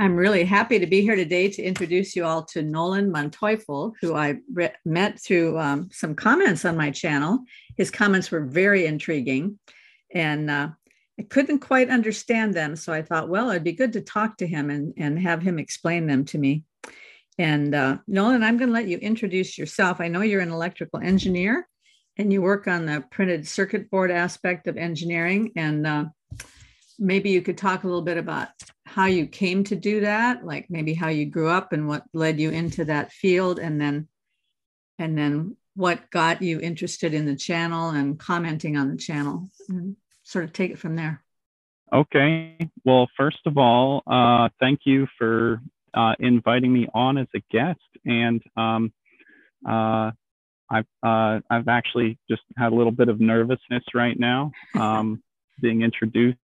I'm really happy to be here today to introduce you all to Nolan Manteufel, who I re- met through um, some comments on my channel. His comments were very intriguing, and uh, I couldn't quite understand them. So I thought, well, it'd be good to talk to him and, and have him explain them to me. And uh, Nolan, I'm going to let you introduce yourself. I know you're an electrical engineer and you work on the printed circuit board aspect of engineering. And uh, maybe you could talk a little bit about how you came to do that, like maybe how you grew up and what led you into that field, and then and then what got you interested in the channel and commenting on the channel, and sort of take it from there. Okay. Well, first of all, uh, thank you for uh, inviting me on as a guest, and um, uh, I've uh, I've actually just had a little bit of nervousness right now, um, being introduced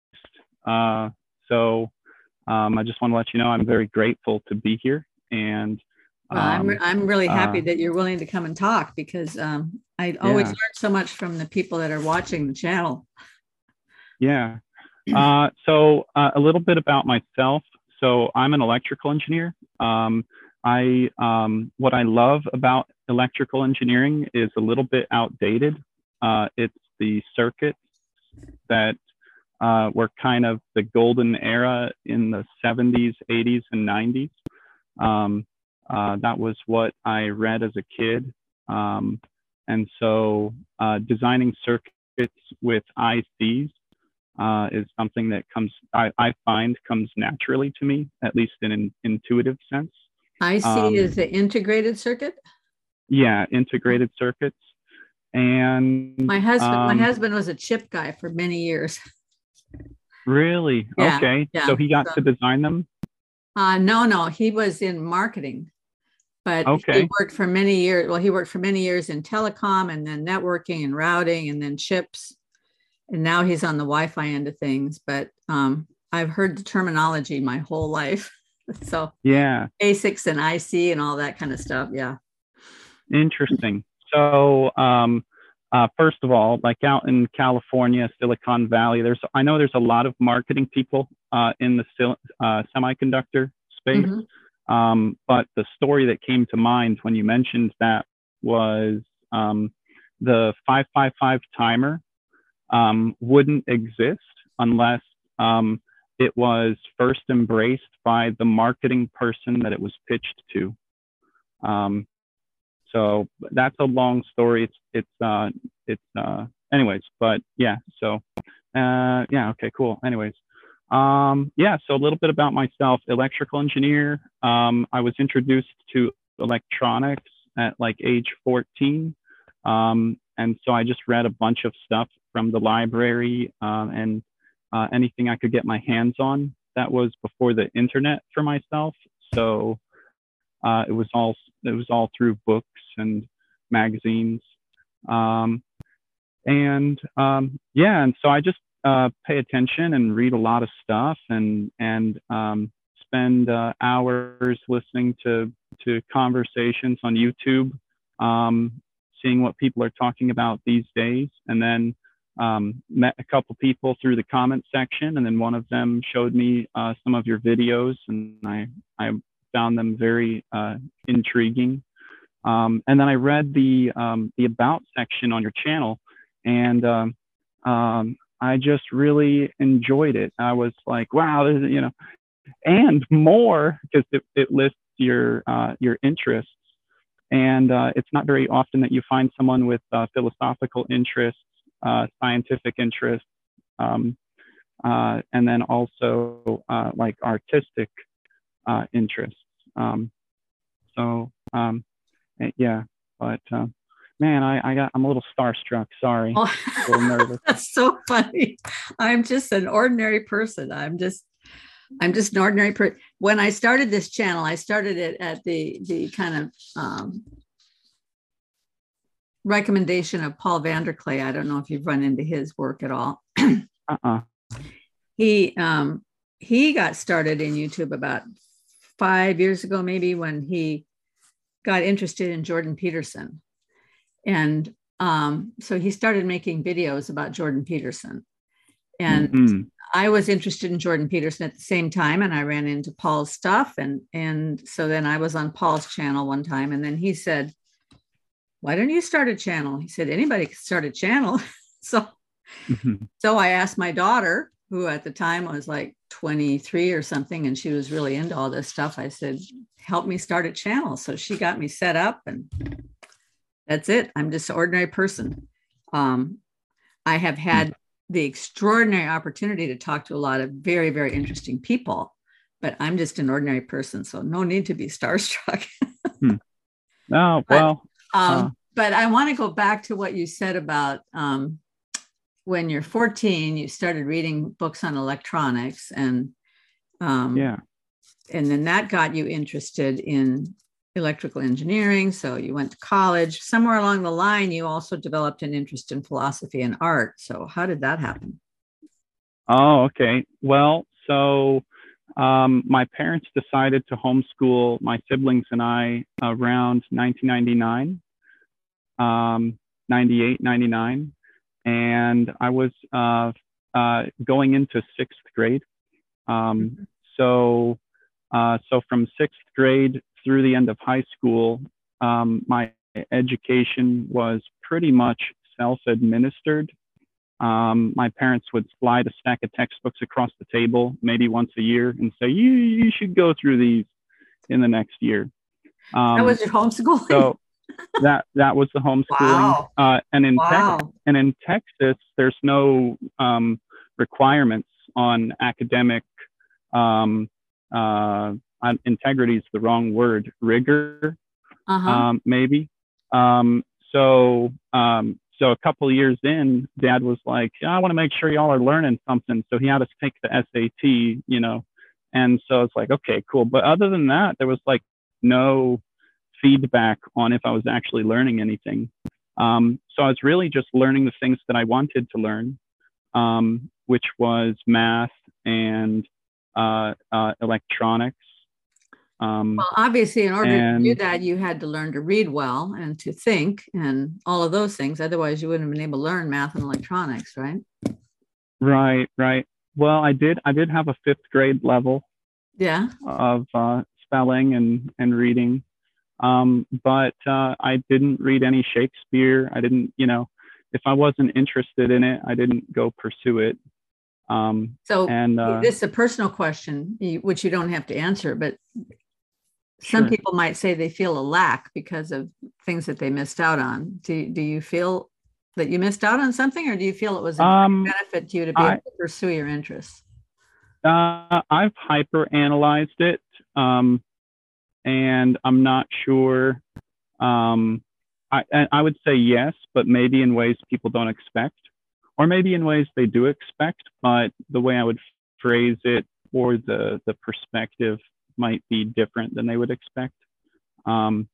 uh, so um, I just want to let you know I'm very grateful to be here. And well, I'm, um, I'm really happy uh, that you're willing to come and talk because um, I always yeah. learn so much from the people that are watching the channel. Yeah. Uh, so uh, a little bit about myself. So I'm an electrical engineer. Um, I um, what I love about electrical engineering is a little bit outdated. Uh, it's the circuits that uh, were kind of the golden era in the 70s, 80s, and 90s. Um, uh, that was what I read as a kid. Um, and so uh, designing circuits with ICs uh, is something that comes, I, I, find comes naturally to me, at least in an intuitive sense. IC um, is the integrated circuit? Yeah, integrated circuits. And my husband, my um, husband was a chip guy for many years. Really? Yeah, okay. Yeah. So he got so, to design them? Uh, no, no. He was in marketing, but okay. he worked for many years. Well, he worked for many years in telecom and then networking and routing and then chips. And now he's on the Wi Fi end of things. But um, I've heard the terminology my whole life. so, yeah. ASICs and IC and all that kind of stuff. Yeah. Interesting. So, um, uh, first of all, like out in California, Silicon Valley, there's I know there's a lot of marketing people uh, in the uh, semiconductor space. Mm-hmm. Um, but the story that came to mind when you mentioned that was um, the 555 timer um, wouldn't exist unless um, it was first embraced by the marketing person that it was pitched to. Um, so that's a long story. It's it's uh it's uh anyways, but yeah. So uh yeah. Okay. Cool. Anyways. Um, yeah, so a little bit about myself, electrical engineer. Um, I was introduced to electronics at like age 14. Um, and so I just read a bunch of stuff from the library uh, and uh, anything I could get my hands on. That was before the internet for myself. So uh, it was all it was all through books and magazines. Um, and um, yeah, and so I just uh, pay attention and read a lot of stuff and and um, spend uh, hours listening to to conversations on YouTube, um, seeing what people are talking about these days, and then um, met a couple people through the comment section, and then one of them showed me uh, some of your videos, and I I found them very uh, intriguing. Um, and then I read the um, the about section on your channel, and um, um I just really enjoyed it. I was like, wow, you know, and more because it, it lists your uh, your interests. And uh, it's not very often that you find someone with uh, philosophical interests, uh, scientific interests, um, uh, and then also uh, like artistic interests. Um, so um, Eh, yeah, but uh, man, I, I got I'm a little starstruck. Sorry, oh, a little nervous. That's so funny. I'm just an ordinary person. I'm just I'm just an ordinary person. When I started this channel, I started it at the the kind of um, recommendation of Paul VanderKlay. I don't know if you've run into his work at all. uh-uh. He um, he got started in YouTube about five years ago, maybe when he got interested in Jordan Peterson. And um, so he started making videos about Jordan Peterson. And mm-hmm. I was interested in Jordan Peterson at the same time, and I ran into Paul's stuff, and and so then I was on Paul's channel one time, and then he said, "Why don't you start a channel?" He said, "Anybody can start a channel." so, mm-hmm. so I asked my daughter, who at the time was like 23 or something, and she was really into all this stuff. I said, "Help me start a channel." So she got me set up, and that's it. I'm just an ordinary person. Um, I have had the extraordinary opportunity to talk to a lot of very, very interesting people, but I'm just an ordinary person, so no need to be starstruck. hmm. No, well, but, um, uh, but I want to go back to what you said about um, when you're 14, you started reading books on electronics, and um, yeah, and then that got you interested in electrical engineering. So you went to college. Somewhere along the line, you also developed an interest in philosophy and art. So how did that happen? Oh, okay. Well, so um, my parents decided to homeschool my siblings and I around 1999, um, 98, 99. And I was uh, uh, going into sixth grade. Um, mm-hmm. So, uh, so from sixth grade through the end of high school, um, my education was pretty much self administered. Um, my parents would slide a stack of textbooks across the table maybe once a year and say, you, you should go through these in the next year. Um, that was your homeschooling? So that, that was the homeschooling. Wow. Uh, and, in wow. Te- and in Texas, there's no um, requirements on academic um, uh, integrity is the wrong word, rigor, uh-huh. um, maybe. Um, so, um, so a couple years in, Dad was like, "I want to make sure y'all are learning something." So he had us take the SAT, you know, and so it's like, okay, cool. But other than that, there was like no feedback on if I was actually learning anything. Um, so I was really just learning the things that I wanted to learn, um, which was math and uh, uh, electronics um, well, obviously, in order and, to do that, you had to learn to read well and to think and all of those things. Otherwise, you wouldn't have been able to learn math and electronics, right? Right, right. Well, I did. I did have a fifth grade level. Yeah. Of uh, spelling and and reading, um, but uh, I didn't read any Shakespeare. I didn't, you know, if I wasn't interested in it, I didn't go pursue it. Um, so and uh, this is a personal question, which you don't have to answer, but some people might say they feel a lack because of things that they missed out on. Do, do you feel that you missed out on something or do you feel it was a um, benefit to you to be I, able to pursue your interests? Uh, I've hyper analyzed it um, and I'm not sure. Um, I, I would say yes, but maybe in ways people don't expect, or maybe in ways they do expect, but the way I would phrase it or the, the perspective might be different than they would expect. Um,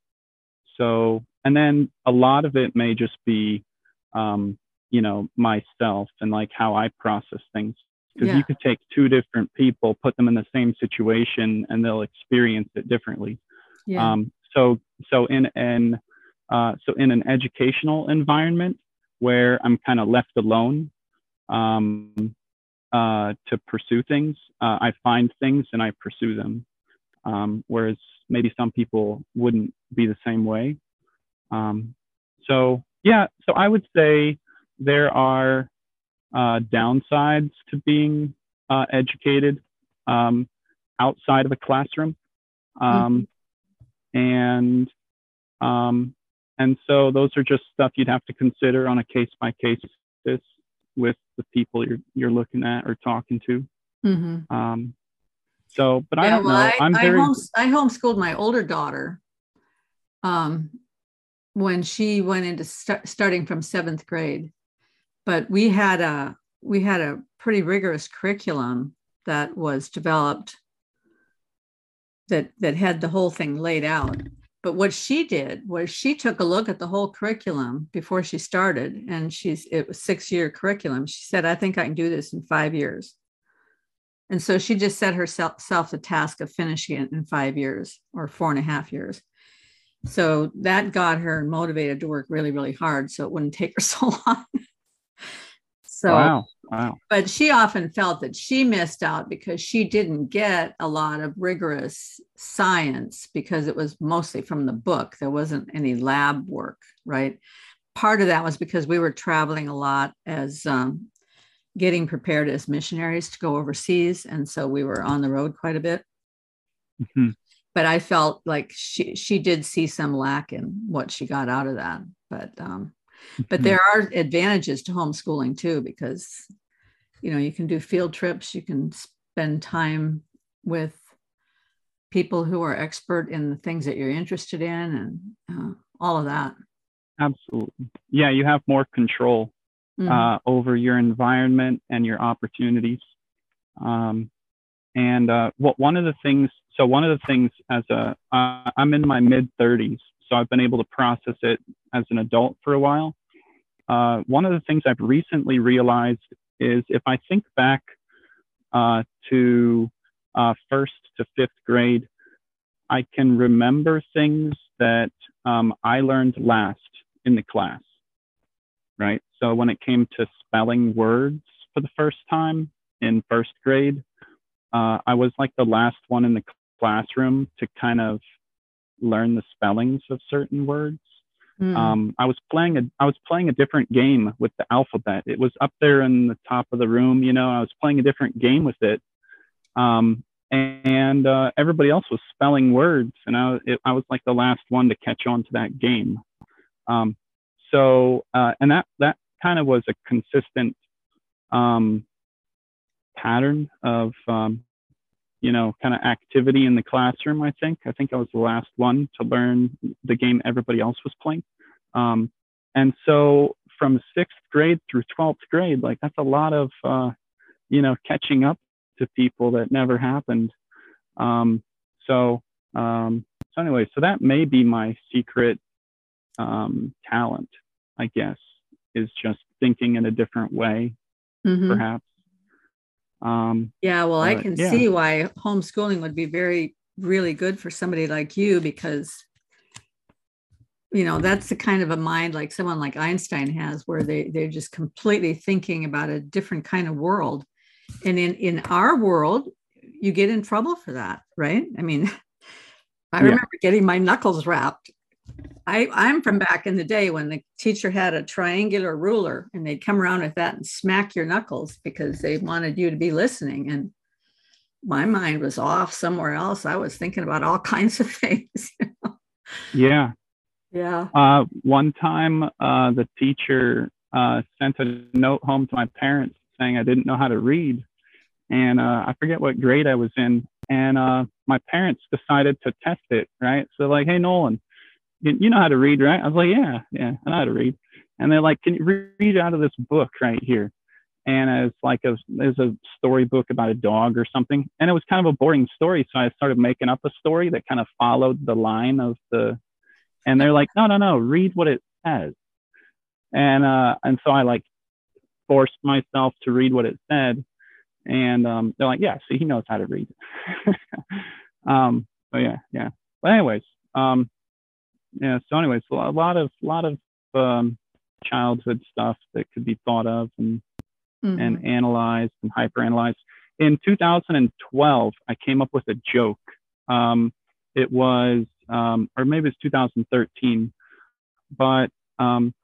so, and then a lot of it may just be, um, you know, myself and like how I process things. Because yeah. you could take two different people, put them in the same situation, and they'll experience it differently. Yeah. Um, so, so in an uh, so in an educational environment where I'm kind of left alone um, uh, to pursue things, uh, I find things and I pursue them um, whereas maybe some people wouldn't be the same way. Um, so yeah, so I would say there are uh, downsides to being uh, educated um, outside of a classroom, um, mm-hmm. and um, and so those are just stuff you'd have to consider on a case by case basis with the people you're you're looking at or talking to. Mm-hmm. Um, so, but yeah, I don't well, know. I, I'm very... I, homes- I homeschooled my older daughter um, when she went into st- starting from seventh grade. But we had a we had a pretty rigorous curriculum that was developed that that had the whole thing laid out. But what she did was she took a look at the whole curriculum before she started, and she's it was six year curriculum. She said, "I think I can do this in five years." And so she just set herself the task of finishing it in five years or four and a half years. So that got her motivated to work really, really hard so it wouldn't take her so long. So, wow, wow. but she often felt that she missed out because she didn't get a lot of rigorous science because it was mostly from the book. There wasn't any lab work, right? Part of that was because we were traveling a lot as um, getting prepared as missionaries to go overseas. And so we were on the road quite a bit. Mhm. But I felt like she she did see some lack in what she got out of that. But um, but Mhm. there are advantages to homeschooling too, because you know you can do field trips, you can spend time with people who are expert in the things that you're interested in, and uh, all of that. Absolutely. Yeah, you have more control Mhm. uh, over your environment and your opportunities. Um, and uh, what one of the things, so one of the things as a, uh, I'm in my mid 30s, so I've been able to process it as an adult for a while. Uh, one of the things I've recently realized is if I think back uh, to uh, first to fifth grade, I can remember things that um, I learned last in the class right? So when it came to spelling words for the first time in first grade, uh, I was like the last one in the classroom to kind of learn the spellings of certain words. Mm. Um, I was playing a I was playing a different game with the alphabet. It was up there in the top of the room, you know. I was playing a different game with it, um, and uh, everybody else was spelling words, and I it, I was like the last one to catch on to that game. Um, so uh, and that that kind of was a consistent um, pattern of um, you know kind of activity in the classroom i think i think i was the last one to learn the game everybody else was playing um, and so from sixth grade through 12th grade like that's a lot of uh, you know catching up to people that never happened um, so um, so anyway so that may be my secret um, talent, I guess, is just thinking in a different way, Mhm. perhaps. Um, Yeah, well, I can yeah. see why homeschooling would be very, really good for somebody like you because, you know, that's the kind of a mind like someone like Einstein has, where they they're just completely thinking about a different kind of world. And in in our world, you get in trouble for that, right? I mean, I Yeah. remember getting my knuckles rapped. I, I'm from back in the day when the teacher had a triangular ruler and they'd come around with that and smack your knuckles because they wanted you to be listening. And my mind was off somewhere else. I was thinking about all kinds of things. yeah. yeah. Uh, one time, uh, the teacher uh, sent a note home to my parents saying I didn't know how to read, and uh, I forget what grade I was in. And uh, my parents decided to test it, right? So like, hey Nolan, you, know how to read, right? I was like, yeah, yeah, I know how to read. And they're like, can you read out of this book right here? And it's like a there's a storybook about a dog or something, and it was kind of a boring story. So I started making up a story that kind of followed the line of the, and they're like, no, no, no, read what it says. And uh, and so I like forced myself to read what it said, and um, they're like, yeah, see, he knows how to read. um, but yeah, yeah. But anyways, um, yeah. So anyways, a lot- a lot of lot of um, childhood stuff that could be thought of and Mhm. and analyzed and hyperanalyzed. In 2012, I came up with a joke. Um, it was, um, or maybe it's 2013, but um,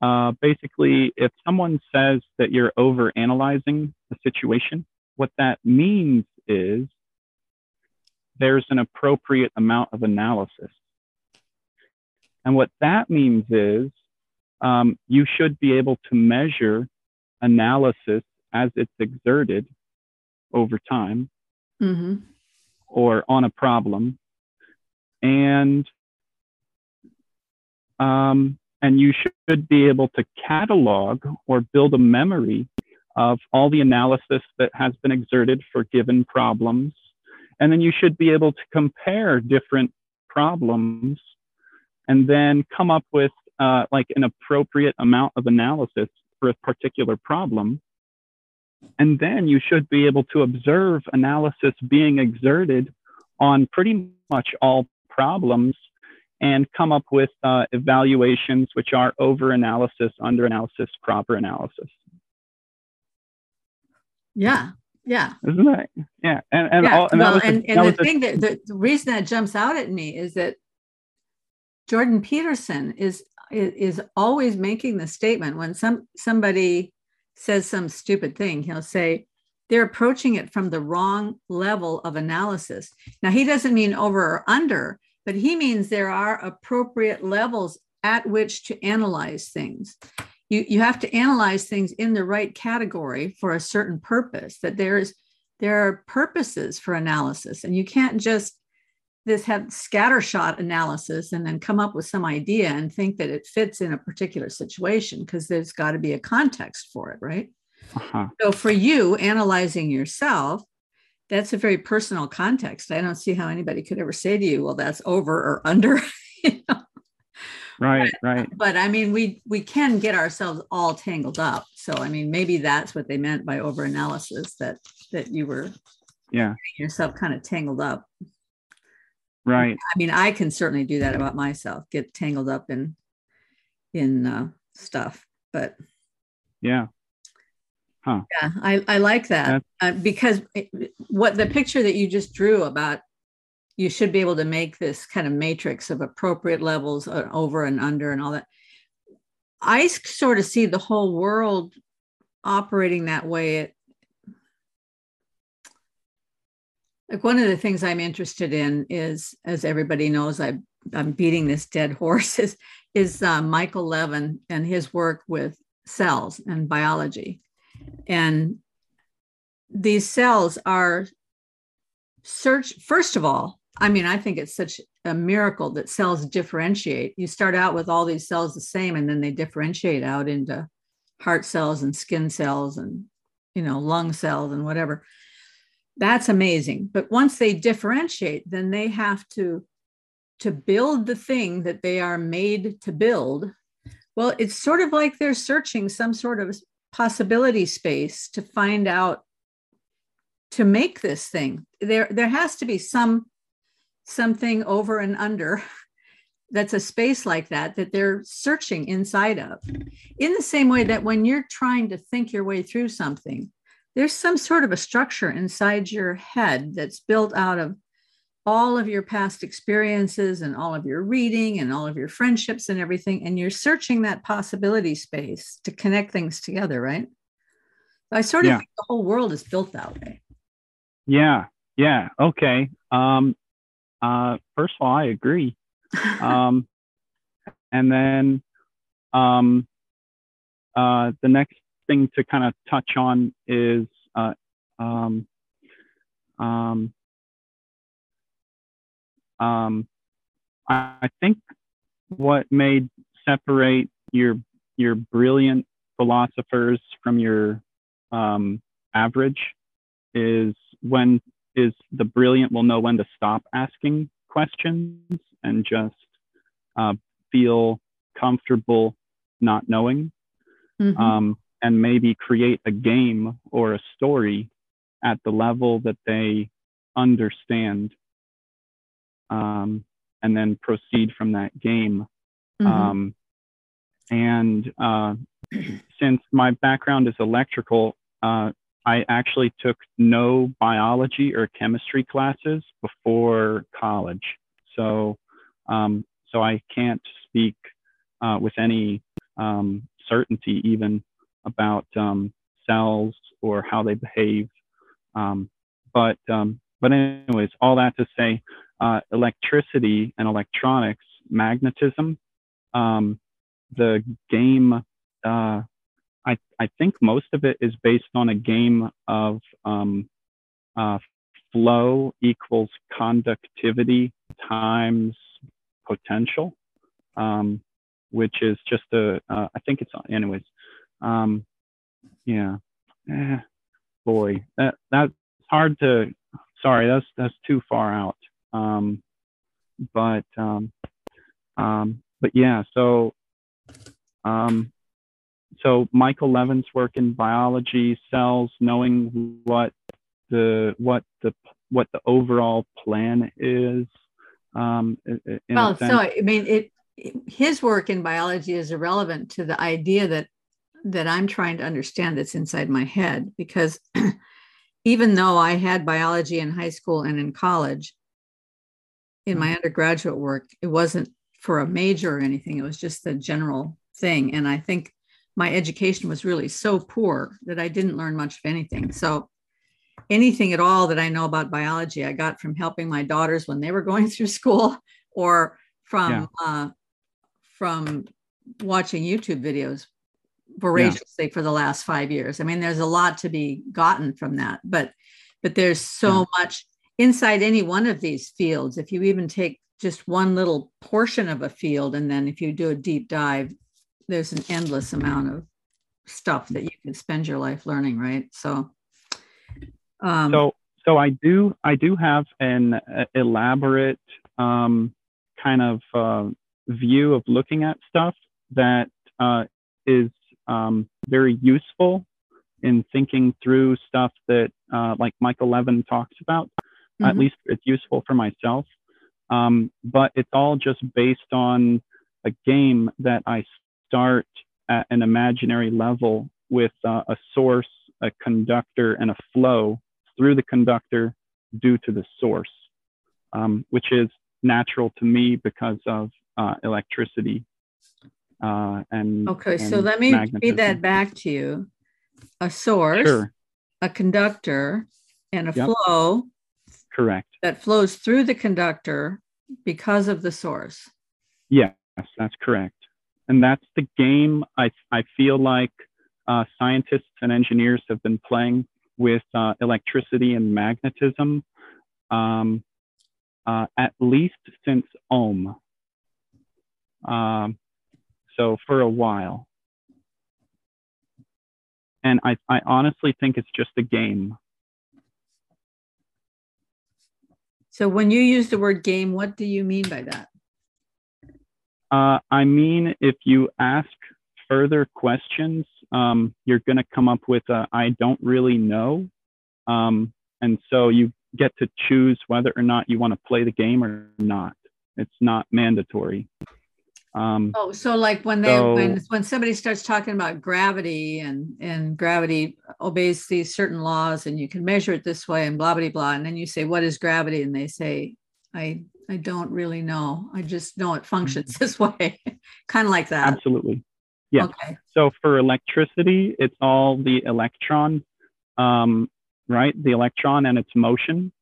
uh, basically, if someone says that you're over analyzing a situation, what that means is there's an appropriate amount of analysis. And what that means is um, you should be able to measure analysis as it's exerted over time Mhm. or on a problem and um, and you should be able to catalog or build a memory of all the analysis that has been exerted for given problems and then you should be able to compare different problems and then come up with uh, like an appropriate amount of analysis for a particular problem and then you should be able to observe analysis being exerted on pretty much all problems and come up with uh, evaluations which are over analysis, under analysis, proper analysis. Yeah. Yeah. Isn't that? Yeah. And and yeah. all, and well, and, a, and the thing that the, the reason that jumps out at me is that Jordan Peterson is is always making the statement when some somebody says some stupid thing, he'll say they're approaching it from the wrong level of analysis. Now he doesn't mean over or under, but he means there are appropriate levels at which to analyze things. You, you have to analyze things in the right category for a certain purpose, that there's there are purposes for analysis, and you can't just this have scattershot analysis and then come up with some idea and think that it fits in a particular situation because there's got to be a context for it, right? uh-huh. So for you analyzing yourself, that's a very personal context. I don't see how anybody could ever say to you, well, that's over or under. you know? right, right. But I mean, we we can get ourselves all tangled up. So I mean, maybe that's what they meant by over analysis, that that you were Yeah, yourself kind of tangled up. Right. I mean, I can certainly do that about myself, get tangled up in in uh, stuff. But Yeah. yeah, I, I like that uh, because it, what the picture that you just drew about you should be able to make this kind of matrix of appropriate levels uh, over and under and all that. I sort of see the whole world operating that way. It, like one of the things I'm interested in is, as everybody knows, I, I'm beating this dead horse, is, is uh, Michael Levin and his work with cells and biology. And these cells are search, first of all, I mean, I think it's such a miracle that cells differentiate. You start out with all these cells the same, and then they differentiate out into heart cells and skin cells and you know lung cells and whatever. That's amazing. But once they differentiate, then they have to to build the thing that they are made to build. Well, it's sort of like they're searching some sort of possibility space to find out to make this thing. There there has to be some something over and under that's a space like that that they're searching inside of in the same way that when you're trying to think your way through something there's some sort of a structure inside your head that's built out of all of your past experiences and all of your reading and all of your friendships and everything and you're searching that possibility space to connect things together right i sort of Yeah. think the whole world is built that way Yeah, yeah. Okay. Um, uh, first of all, I agree. Um, and then um, uh, the next thing to kind of touch on is uh, um, um, um, I, I think what made separate your your brilliant philosophers from your um, average is when is the brilliant will know when to stop asking questions and just uh, feel comfortable not knowing Mhm. um, and maybe create a game or a story at the level that they understand um, and then proceed from that game Mhm. um, and uh, since my background is electrical, uh, I actually took no biology or chemistry classes before college. So, um, so I can't speak uh, with any um, certainty even about um, cells or how they behave. Um, but, um, but anyways, all that to say, uh, electricity and electronics, magnetism, um, the game, uh, I, I think most of it is based on a game of um, uh, flow equals conductivity times potential, um, which is just a, uh, I think it's, anyways. Um, yeah. Eh, boy, that, that's hard to, sorry, that's, that's too far out. Um, but, um, um, but yeah, so, um, so Michael Levin's work in biology, cells, knowing what the what the what the overall plan is. Um, well so i mean it his work in biology is irrelevant to the idea that that I'm trying to understand that's inside my head because even though I had biology in high school and in college, in my undergraduate work, it wasn't for a major or anything. It was just the general thing. And I think my education was really so poor that I didn't learn much of anything. So anything at all that I know about biology, I got from helping my daughters when they were going through school or from yeah. uh, from watching YouTube videos voraciously yeah. for the last five years. I mean, there's a lot to be gotten from that, but but there's so yeah. much inside any one of these fields. If you even take just one little portion of a field, and then if you do a deep dive, there's an endless amount of stuff that you can spend your life learning, right? So, um, so so I do I do have an uh, elaborate um, kind of uh, view of looking at stuff that uh, is um, very useful in thinking through stuff that uh, like Michael Levin talks about. Mm-hmm. At least it's useful for myself. Um, but it's all just based on a game that I start at an imaginary level with uh, a source, a conductor, and a flow through the conductor due to the source, um, which is natural to me because of uh, electricity uh, and okay. And so let me feed that back to you: a source, sure. a conductor, and a yep. flow. Correct. That flows through the conductor because of the source. Yes, that's correct. And that's the game I, I feel like uh, scientists and engineers have been playing with uh, electricity and magnetism um, uh, at least since Ohm. Um, so for a while. And I, I honestly think it's just a game. So when you use the word game, what do you mean by that? Uh, I mean, if you ask further questions, um, you're going to come up with a, I don't really know. Um, and so you get to choose whether or not you want to play the game or not. It's not mandatory. Um, oh, so like when they so, when when somebody starts talking about gravity and and gravity obeys these certain laws and you can measure it this way and blah blah blah, and then you say what is gravity, and they say I I don't really know. I just know it functions mm-hmm. this way, kind of like that. Absolutely. Yeah. Okay. So for electricity, it's all the electron, um, right? The electron and its motion.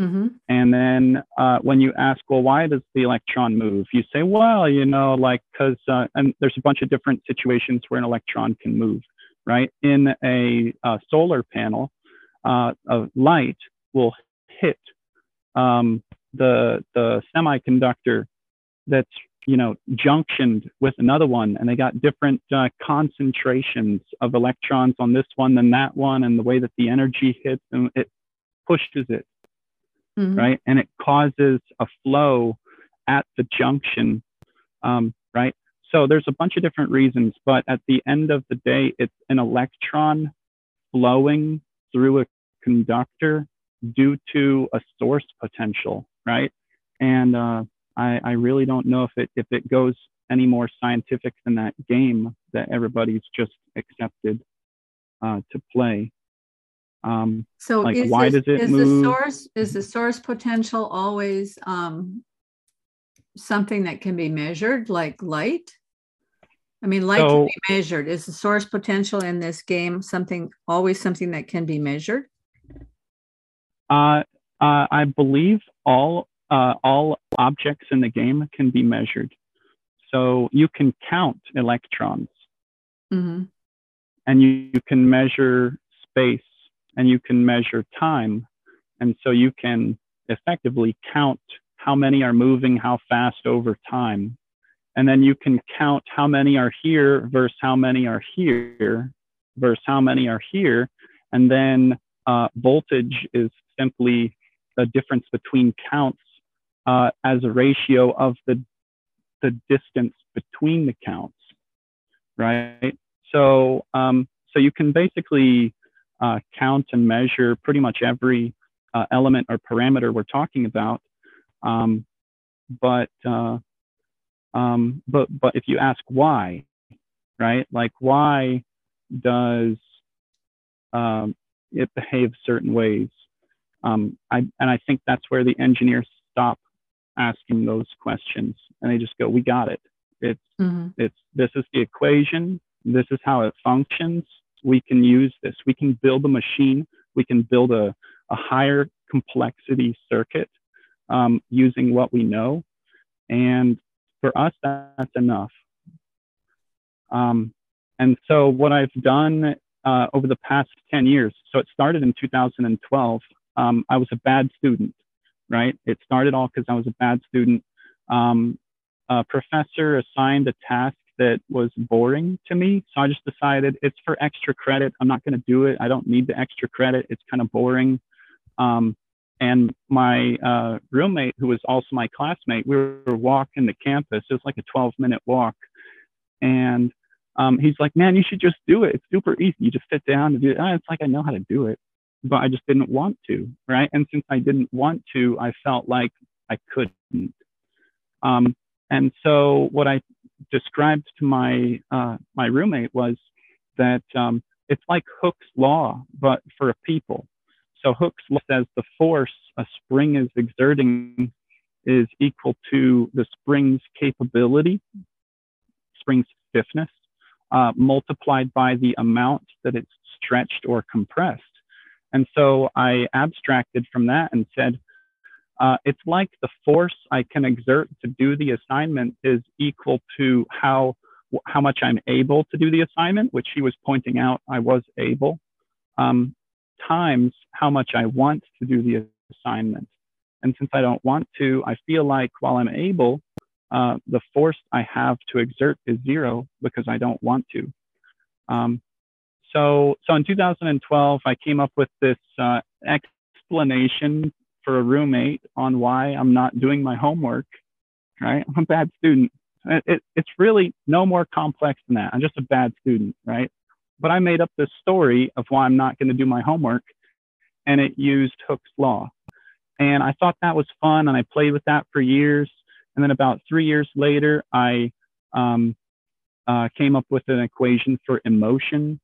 Mm-hmm. And then uh, when you ask, well, why does the electron move? You say, well, you know, like, because, uh, and there's a bunch of different situations where an electron can move, right? In a, a solar panel, uh, a light will hit um, the, the semiconductor that's, you know, junctioned with another one, and they got different uh, concentrations of electrons on this one than that one, and the way that the energy hits, and it pushes it mm-hmm. right? And it causes a flow at the junction, um, right? So there's a bunch of different reasons, but at the end of the day, it's an electron flowing through a conductor due to a source potential, right? And uh, I, I really don't know if it if it goes any more scientific than that game that everybody's just accepted uh, to play. Um, so like why this, does it is move? the source is the source potential always um, something that can be measured like light? I mean, light so, can be measured. Is the source potential in this game something always something that can be measured? Uh, uh, I believe all uh, all objects in the game can be measured. So you can count electrons, mm-hmm. and you, you can measure space and you can measure time. And so you can effectively count how many are moving how fast over time. And then you can count how many are here versus how many are here versus how many are here. And then uh, voltage is simply the difference between counts uh, as a ratio of the, the distance between the counts, right? So, um, so you can basically uh, count and measure pretty much every uh, element or parameter we're talking about. Um, but uh, um, but but if you ask why, right? Like why does um, it behave certain ways? Um, I, and I think that's where the engineers stop asking those questions and they just go, we got it. It's, mm-hmm. it's, this is the equation. This is how it functions. We can use this. We can build a machine. We can build a, a higher complexity circuit um, using what we know. And for us, that's enough. Um, and so what I've done uh, over the past 10 years, so it started in 2012. Um, I was a bad student, right? It started all because I was a bad student. Um, a professor assigned a task that was boring to me. So I just decided it's for extra credit. I'm not going to do it. I don't need the extra credit. It's kind of boring. Um, and my uh, roommate, who was also my classmate, we were walking the campus. It was like a 12 minute walk. And um, he's like, man, you should just do it. It's super easy. You just sit down and do it. It's like I know how to do it, but I just didn't want to, right? And since I didn't want to, I felt like I couldn't. Um, and so what I described to my uh, my roommate was that um, it's like Hooke's law, but for a people. So Hooke's law says the force a spring is exerting is equal to the spring's capability, spring's stiffness, uh, multiplied by the amount that it's stretched or compressed. And so I abstracted from that and said, uh, it's like the force I can exert to do the assignment is equal to how how much I'm able to do the assignment, which he was pointing out I was able, um, times how much I want to do the assignment. And since I don't want to, I feel like while I'm able, uh, the force I have to exert is zero because I don't want to. Um, so, so in 2012, I came up with this uh, explanation for a roommate on why I'm not doing my homework. Right, I'm a bad student. It, it, it's really no more complex than that. I'm just a bad student, right? But I made up this story of why I'm not going to do my homework, and it used Hooke's law. And I thought that was fun, and I played with that for years. And then about three years later, I um, uh, came up with an equation for emotion.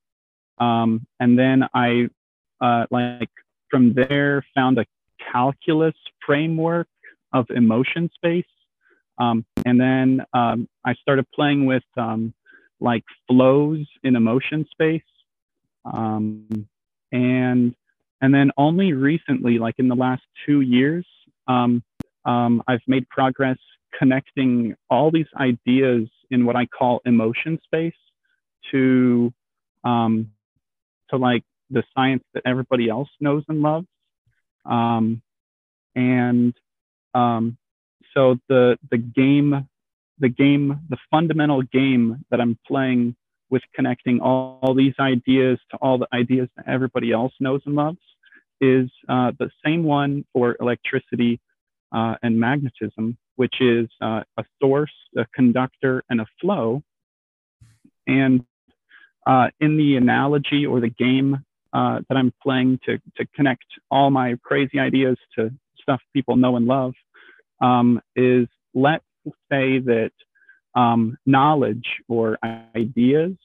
Um, and then I, uh, like, from there, found a calculus framework of emotion space. Um, and then um, I started playing with um, like flows in emotion space. Um, and and then only recently, like in the last two years, um, um, I've made progress connecting all these ideas in what I call emotion space to to like the science that everybody else knows and loves. Um, and um, so the the game, the game, the fundamental game that I'm playing with connecting all, all these ideas to all the ideas that everybody else knows and loves is uh, the same one for electricity uh, and magnetism, which is uh, a source, a conductor, and a flow. And uh, in the analogy or the game uh, that I'm playing to, to connect all my crazy ideas to stuff people know and love, um, is let's say that um, knowledge or ideas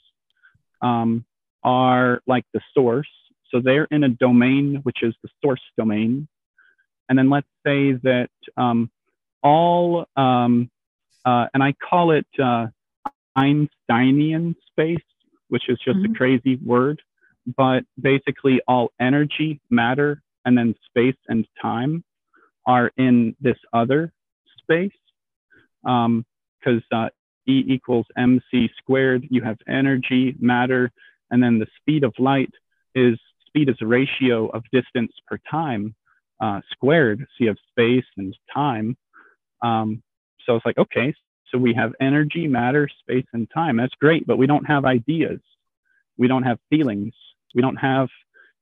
um, are like the source. So they're in a domain, which is the source domain. And then let's say that um, all, um, uh, and I call it uh, Einsteinian space, which is just mm-hmm. a crazy word, but basically all energy, matter, and then space and time are in this other space. Because um, uh, E equals mc squared, you have energy, matter, and then the speed of light is speed is a ratio of distance per time uh, squared. So you have space and time. Um, so it's like, okay, so we have energy, matter, space, and time. That's great, but we don't have ideas. We don't have feelings. We don't have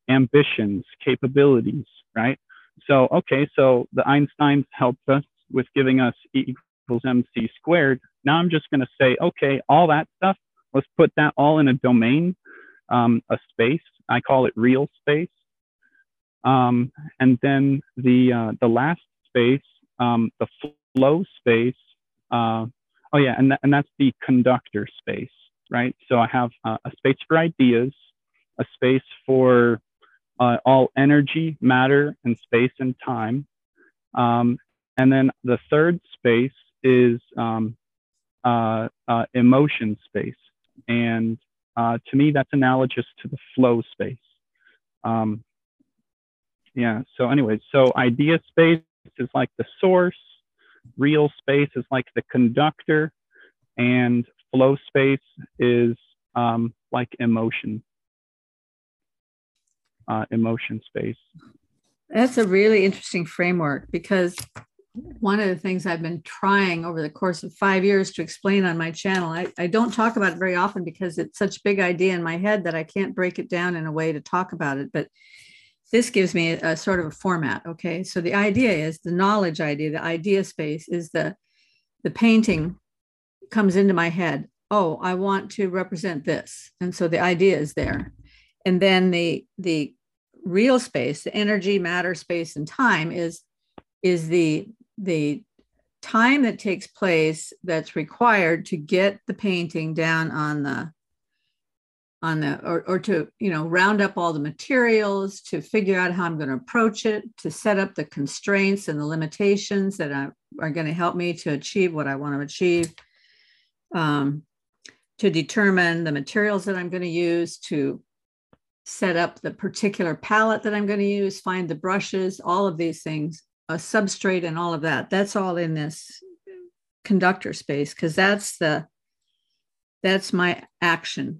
ambitions, capabilities, right? So, okay, so the Einsteins helped us with giving us E equals mc squared. Now I'm just going to say, okay, all that stuff, let's put that all in a domain, um, a space. I call it real space. Um, and then the, uh, the last space, um, the flow space, uh, oh yeah, and, th and that's the conductor space. right? So I have uh, a space for ideas, a space for uh, all energy, matter, and space and time. Um, and then the third space is um, uh, uh, emotion space. And uh, to me, that's analogous to the flow space. Um, yeah, so anyway, so idea space is like the source, real space is like the conductor, and flow space is um, like emotion, uh, emotion space. That's a really interesting framework because one of the things I've been trying over the course of five years to explain on my channel. I, I don't talk about it very often because it's such a big idea in my head that I can't break it down in a way to talk about it. But this gives me a, a sort of a format. Okay. So the idea is the knowledge idea, the idea space is the the painting comes into my head. Oh, I want to represent this. And so the idea is there. And then the the real space, the energy, matter, space, and time is is the the time that takes place that's required to get the painting down on the on the or, or to you know round up all the materials to figure out how i'm going to approach it to set up the constraints and the limitations that are, are going to help me to achieve what i want to achieve um, to determine the materials that i'm going to use to set up the particular palette that i'm going to use find the brushes all of these things a substrate and all of that that's all in this conductor space because that's the that's my action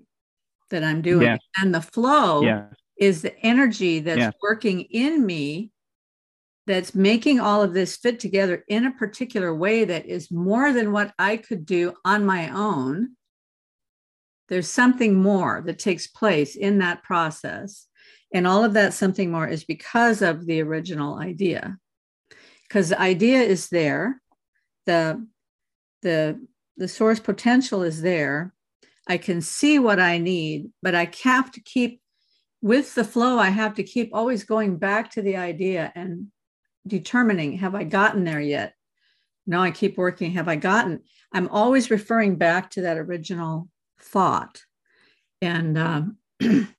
that i'm doing yes. and the flow yes. is the energy that's yes. working in me that's making all of this fit together in a particular way that is more than what i could do on my own there's something more that takes place in that process. And all of that something more is because of the original idea. Because the idea is there. The the the source potential is there. I can see what i need but i have to keep with the flow i have to keep always going back to the idea and determining have i gotten there yet? No i keep working have i gotten? I'm always referring back to that original thought. And um,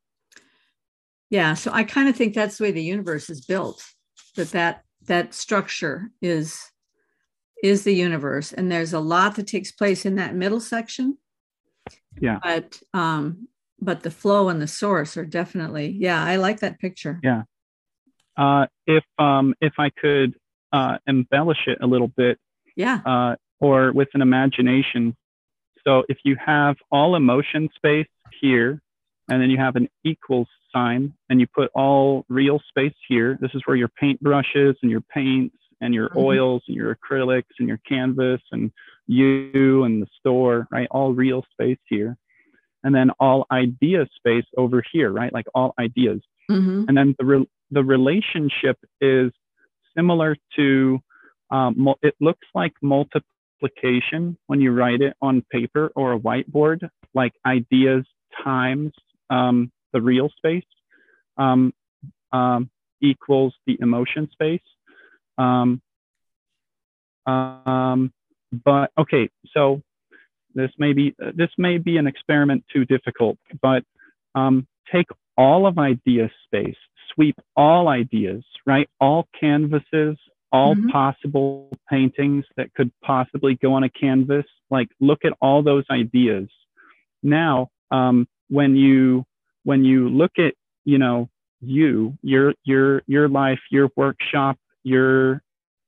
yeah so i kind of think that's the way the universe is built that that that structure is is the universe. And there's a lot that takes place in that middle section. Yeah. But um but the flow and the source are definitely yeah i like that picture. Yeah. Uh if um if i could uh embellish it a little bit yeah. uh or with an imagination so if you have all emotion space here and then you have an equals sign and you put all real space here. This is where your paint brushes and your paints and your mm-hmm. oils and your acrylics and your canvas and you and the store, right? All real space here. And then all idea space over here, right? Like all ideas. Mm-hmm. And then the, re- the relationship is similar to, um, it looks like multiplication when you write it on paper or a whiteboard, like ideas times um, the real space um, um, equals the emotion space. Um, um, but okay, so this may be this may be an experiment too difficult, but um, take all of idea space, sweep all ideas, right? All canvases, all mm-hmm. possible paintings that could possibly go on a canvas. Like look at all those ideas. Now, um, when you when you look at you know you your your your life your workshop your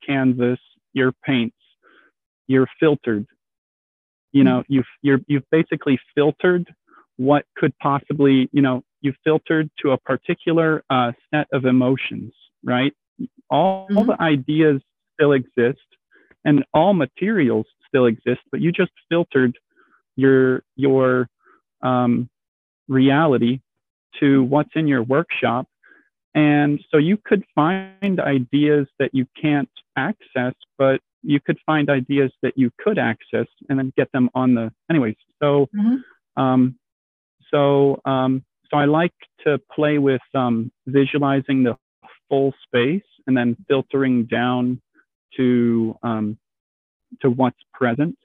canvas your paints you're filtered you know you've you're you've basically filtered what could possibly you know you've filtered to a particular uh, set of emotions right all, mm-hmm. all the ideas still exist and all materials still exist but you just filtered your your um, reality to what's in your workshop. And so you could find ideas that you can't access, but you could find ideas that you could access and then get them on the, anyways. So, mm-hmm. um, so, um, so I like to play with um, visualizing the full space and then filtering down to um, to what's present.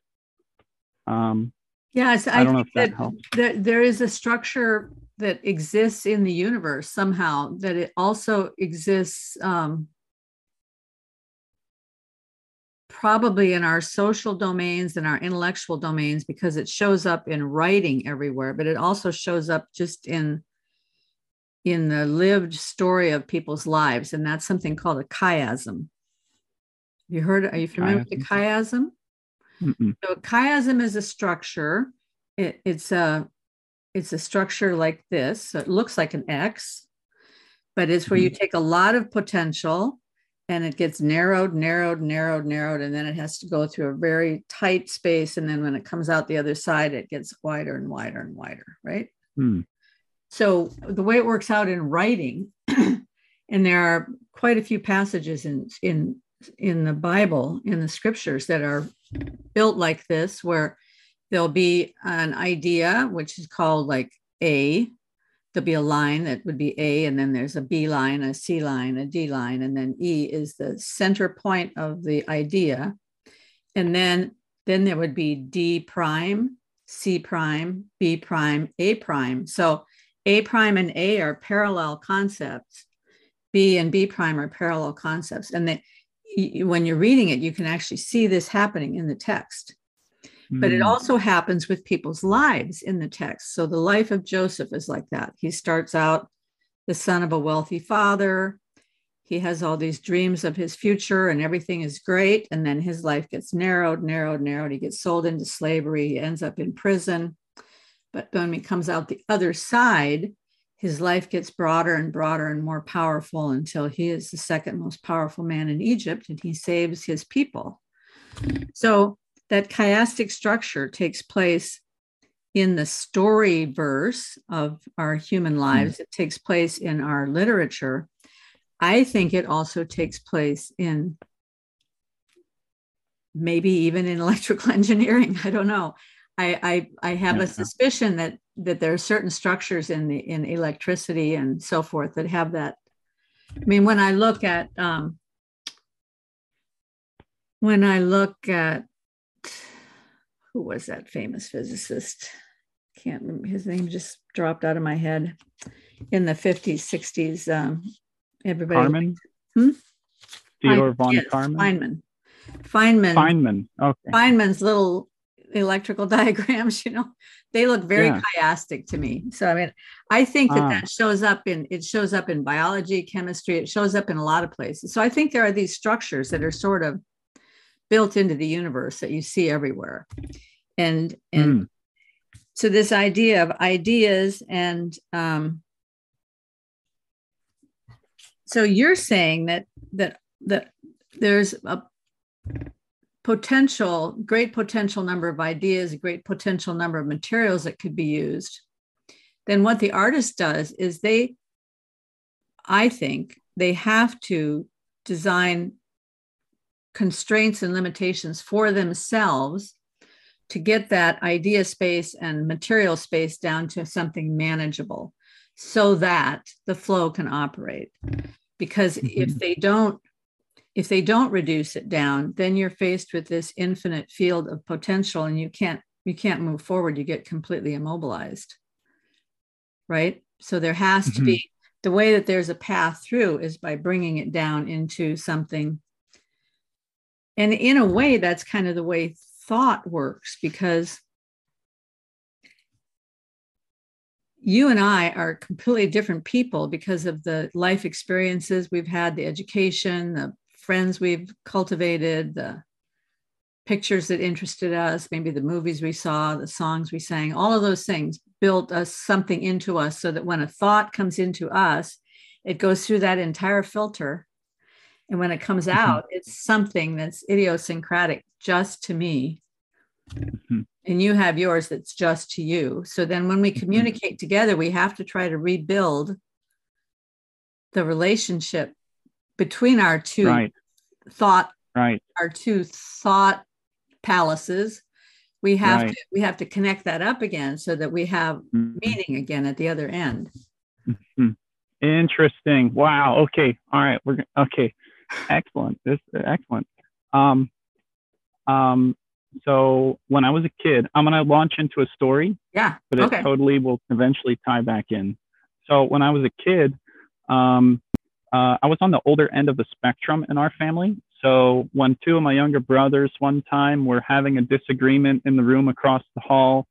Um, Yes, I, I don't know if that, that helps. There, there is a structure that exists in the universe somehow that it also exists um, probably in our social domains and our intellectual domains because it shows up in writing everywhere but it also shows up just in in the lived story of people's lives and that's something called a chiasm you heard are you familiar chiasm. with the chiasm Mm-mm. so a chiasm is a structure it, it's a it's a structure like this so it looks like an x but it's where mm-hmm. you take a lot of potential and it gets narrowed, narrowed, narrowed, narrowed, and then it has to go through a very tight space. And then when it comes out the other side, it gets wider and wider and wider, right? Hmm. So the way it works out in writing, and there are quite a few passages in in in the Bible, in the scriptures that are built like this, where there'll be an idea which is called like A, there'll be a line that would be A, and then there's a B line, a C line, a D line, and then E is the center point of the idea. And then, then there would be D prime, C prime, B prime, A prime. So A prime and A are parallel concepts. B and B prime are parallel concepts. And that when you're reading it, you can actually see this happening in the text. But it hmm. also happens with people's lives in the text. So the life of Joseph is like that. He starts out the son of a wealthy father. He has all these dreams of his future and everything is great. And then his life gets narrowed, narrowed, narrowed. He gets sold into slavery. He ends up in prison. But when he comes out the other side, his life gets broader and broader and more powerful until he is the second most powerful man in Egypt and he saves his people. So that chiastic structure takes place in the story verse of our human hmm. lives, mm. it takes place in our literature. I think it also takes place in maybe even in electrical engineering. I don't know. I, I, I have a suspicion that that there are certain structures in the in electricity and so forth that have that. I mean, when I look at um, when I look at who was that famous physicist? Can't remember his name just dropped out of my head. In the 50s, 60s, um, everybody. Feynman? Hmm? Theodore von yes, Karman? Feynman. Feynman. Feynman. Okay. Feynman's little electrical diagrams, you know, they look very yeah. chiastic to me. So I mean, I think that ah. that shows up in it shows up in biology, chemistry. It shows up in a lot of places. So I think there are these structures that are sort of built into the universe that you see everywhere and and mm. so this idea of ideas and um, so you're saying that that that there's a potential great potential number of ideas a great potential number of materials that could be used then what the artist does is they i think they have to design constraints and limitations for themselves to get that idea space and material space down to something manageable so that the flow can operate because mm-hmm. if they don't if they don't reduce it down then you're faced with this infinite field of potential and you can't you can't move forward. You get completely immobilized right? So there has mm-hmm. to be the way that there's a path through is by bringing it down into something. And in a way that's kind of the way thought works because you and I are completely different people because of the life experiences we've had, the education, the friends we've cultivated, the pictures that interested us, maybe the movies we saw, the songs we sang, all of those things built us something into us so that when a thought comes into us, it goes through that entire filter and when it comes mm-hmm. out, it's something that's idiosyncratic just to me. Mm-hmm. And you have yours that's just to you. So then when we mm-hmm. communicate together, we have to try to rebuild the relationship between our two right. thought, right. our two thought palaces. We have right. to we have to connect that up again so that we have mm-hmm. meaning again at the other end. Mm-hmm. Interesting. Wow. Okay. All right. We're okay excellent. This excellent. Um, um, so when I was a kid, I'm gonna launch into a story. Yeah. But it okay. totally will eventually tie back in. So when I was a kid, um, uh, I was on the older end of the spectrum in our family. So when two of my younger brothers one time were having a disagreement in the room across the hall,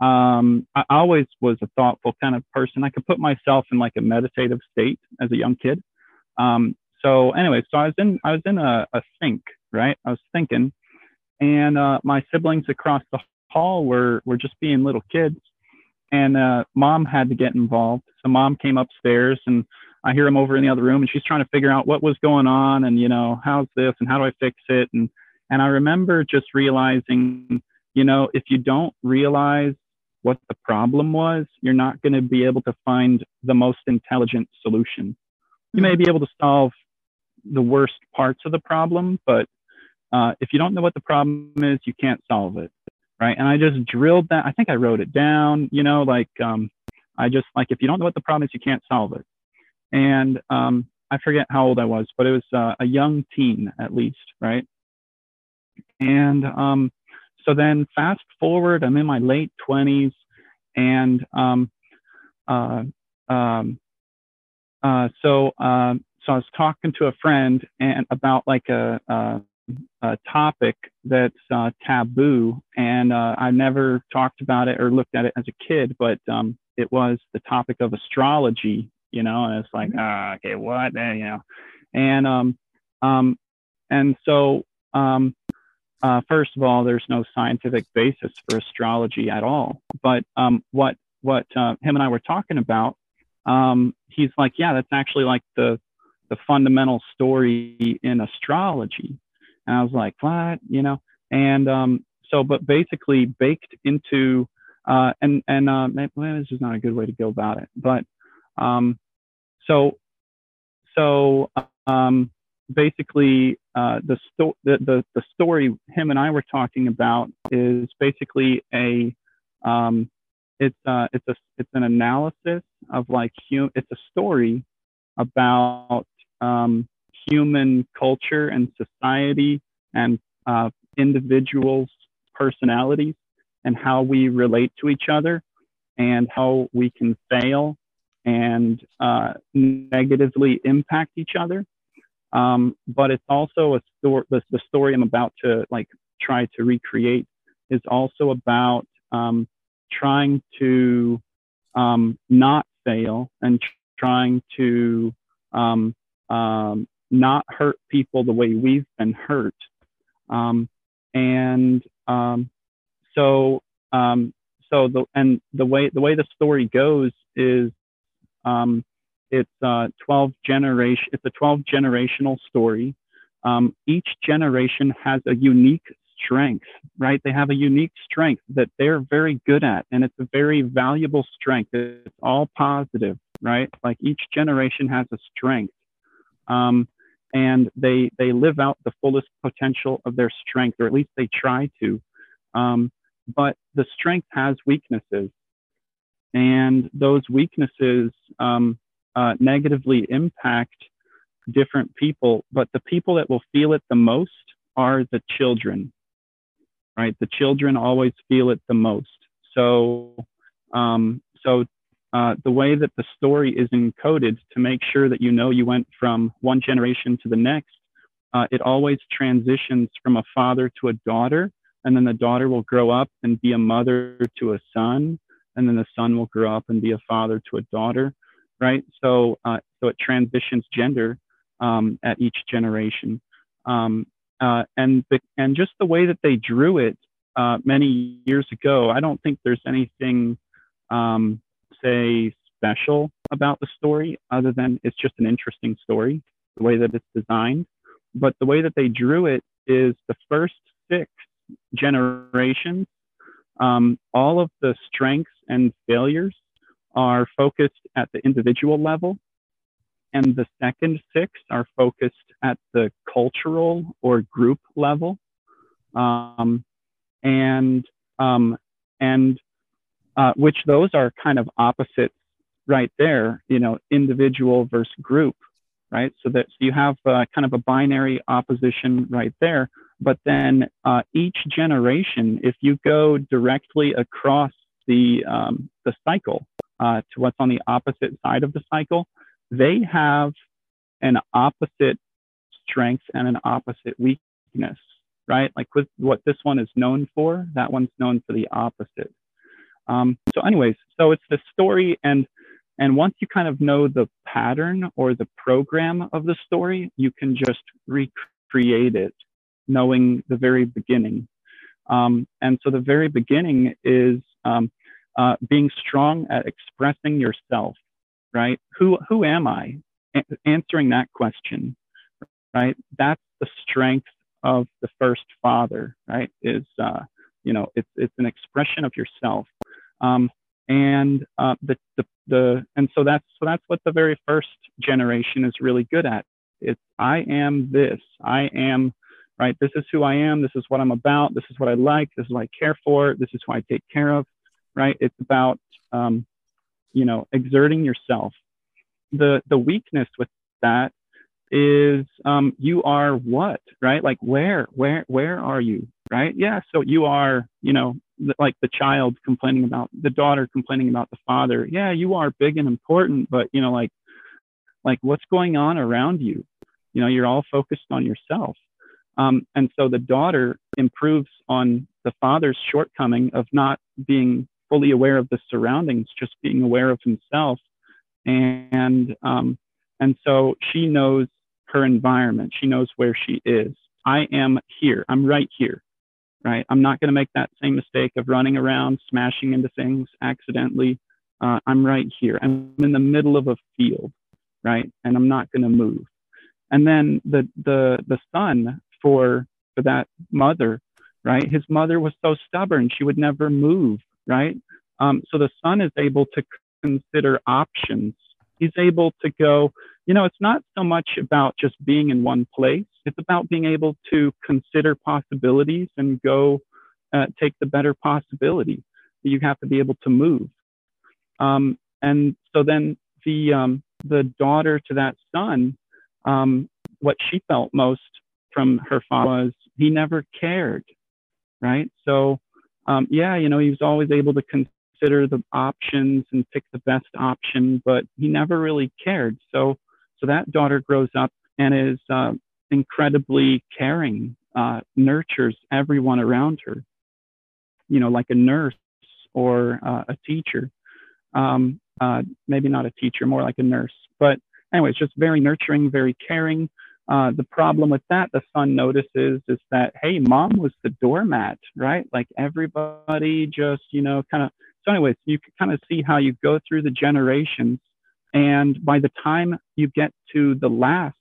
um, I always was a thoughtful kind of person. I could put myself in like a meditative state as a young kid. Um, so anyway, so I was in I was in a, a think, right? I was thinking, and uh, my siblings across the hall were were just being little kids, and uh, mom had to get involved. So mom came upstairs, and I hear him over in the other room, and she's trying to figure out what was going on, and you know how's this, and how do I fix it, and and I remember just realizing, you know, if you don't realize what the problem was, you're not going to be able to find the most intelligent solution. You may be able to solve the worst parts of the problem, but uh, if you don't know what the problem is, you can't solve it, right? And I just drilled that. I think I wrote it down. You know, like um, I just like if you don't know what the problem is, you can't solve it. And um, I forget how old I was, but it was uh, a young teen at least, right? And um, so then fast forward, I'm in my late 20s, and um, uh, um, uh, so um, so I was talking to a friend and about like a, a, a topic that's uh, taboo, and uh, I never talked about it or looked at it as a kid, but um, it was the topic of astrology, you know, and it's like, ah, okay, what, eh, you know, and um, um, and so um, uh, first of all, there's no scientific basis for astrology at all. But um, what what uh, him and I were talking about, um, he's like, yeah, that's actually like the the fundamental story in astrology. And I was like, what? You know? And um, so, but basically baked into, uh, and, and uh, maybe this is not a good way to go about it, but um, so, so um, basically uh, the, sto- the, the, the story him and I were talking about is basically a, um, it's, uh, it's a, it's an analysis of like, hum- it's a story about um, human culture and society and uh, individuals' personalities and how we relate to each other and how we can fail and uh, negatively impact each other. Um, but it's also a story, the, the, story I'm about to like try to recreate is also about um, trying to um, not fail and trying to um, um, not hurt people the way we've been hurt. Um, and so, so the and the way the way the story goes is um, it's uh, 12 generation. It's a 12 generational story. Um, each generation has a unique strength, right? They have a unique strength that they're very good at, and it's a very valuable strength. It's all positive, right? Like each generation has a strength um, and they they live out the fullest potential of their strength, or at least they try to. Um, but the strength has weaknesses, and those weaknesses um, uh, negatively impact different people. But the people that will feel it the most are the children, right? The children always feel it the most. So, um, so uh, the way that the story is encoded to make sure that you know you went from one generation to the next, uh, it always transitions from a father to a daughter, and then the daughter will grow up and be a mother to a son, and then the son will grow up and be a father to a daughter, right? So, uh, so it transitions gender um, at each generation, um, uh, and the, and just the way that they drew it uh, many years ago, I don't think there's anything um, say special about the story other than it's just an interesting story, the way that it's designed. But the way that they drew it is the first six generations, um, all of the strengths and failures are focused at the individual level. And the second six are focused at the cultural or group level. Um, and um, and uh, which those are kind of opposites right there, you know, individual versus group, right? So that so you have uh, kind of a binary opposition right there. But then uh, each generation, if you go directly across the, um, the cycle uh, to what's on the opposite side of the cycle, they have an opposite strength and an opposite weakness, right? Like with what this one is known for, that one's known for the opposite. Um, so, anyways, so it's the story, and and once you kind of know the pattern or the program of the story, you can just recreate it, knowing the very beginning. Um, and so the very beginning is um, uh, being strong at expressing yourself, right? Who who am I? A- answering that question, right? That's the strength of the first father, right? Is uh, you know, it's it's an expression of yourself. Um, and uh, the, the the and so that's so that's what the very first generation is really good at. It's I am this. I am right. This is who I am. This is what I'm about. This is what I like. This is what I care for. This is who I take care of. Right. It's about um, you know exerting yourself. The the weakness with that is um, you are what right like where where where are you right yeah so you are you know like the child complaining about the daughter complaining about the father yeah you are big and important but you know like like what's going on around you you know you're all focused on yourself um, and so the daughter improves on the father's shortcoming of not being fully aware of the surroundings just being aware of himself and um, and so she knows her environment she knows where she is i am here i'm right here right? I'm not going to make that same mistake of running around, smashing into things accidentally. Uh, I'm right here. I'm in the middle of a field, right? And I'm not going to move. And then the the the son for for that mother, right? His mother was so stubborn; she would never move, right? Um, so the son is able to consider options. He's able to go, you know, it's not so much about just being in one place. It's about being able to consider possibilities and go uh, take the better possibility. You have to be able to move. Um, and so then the um, the daughter to that son, um, what she felt most from her father was he never cared, right? So um, yeah, you know, he was always able to consider the options and pick the best option, but he never really cared. So so that daughter grows up and is uh, incredibly caring, uh, nurtures everyone around her, you know, like a nurse or uh, a teacher. Um, uh, maybe not a teacher, more like a nurse. But anyway, it's just very nurturing, very caring. Uh, the problem with that, the son notices, is that, hey, mom was the doormat, right? Like everybody just, you know, kind of. So, anyways, you can kind of see how you go through the generations and by the time you get to the last,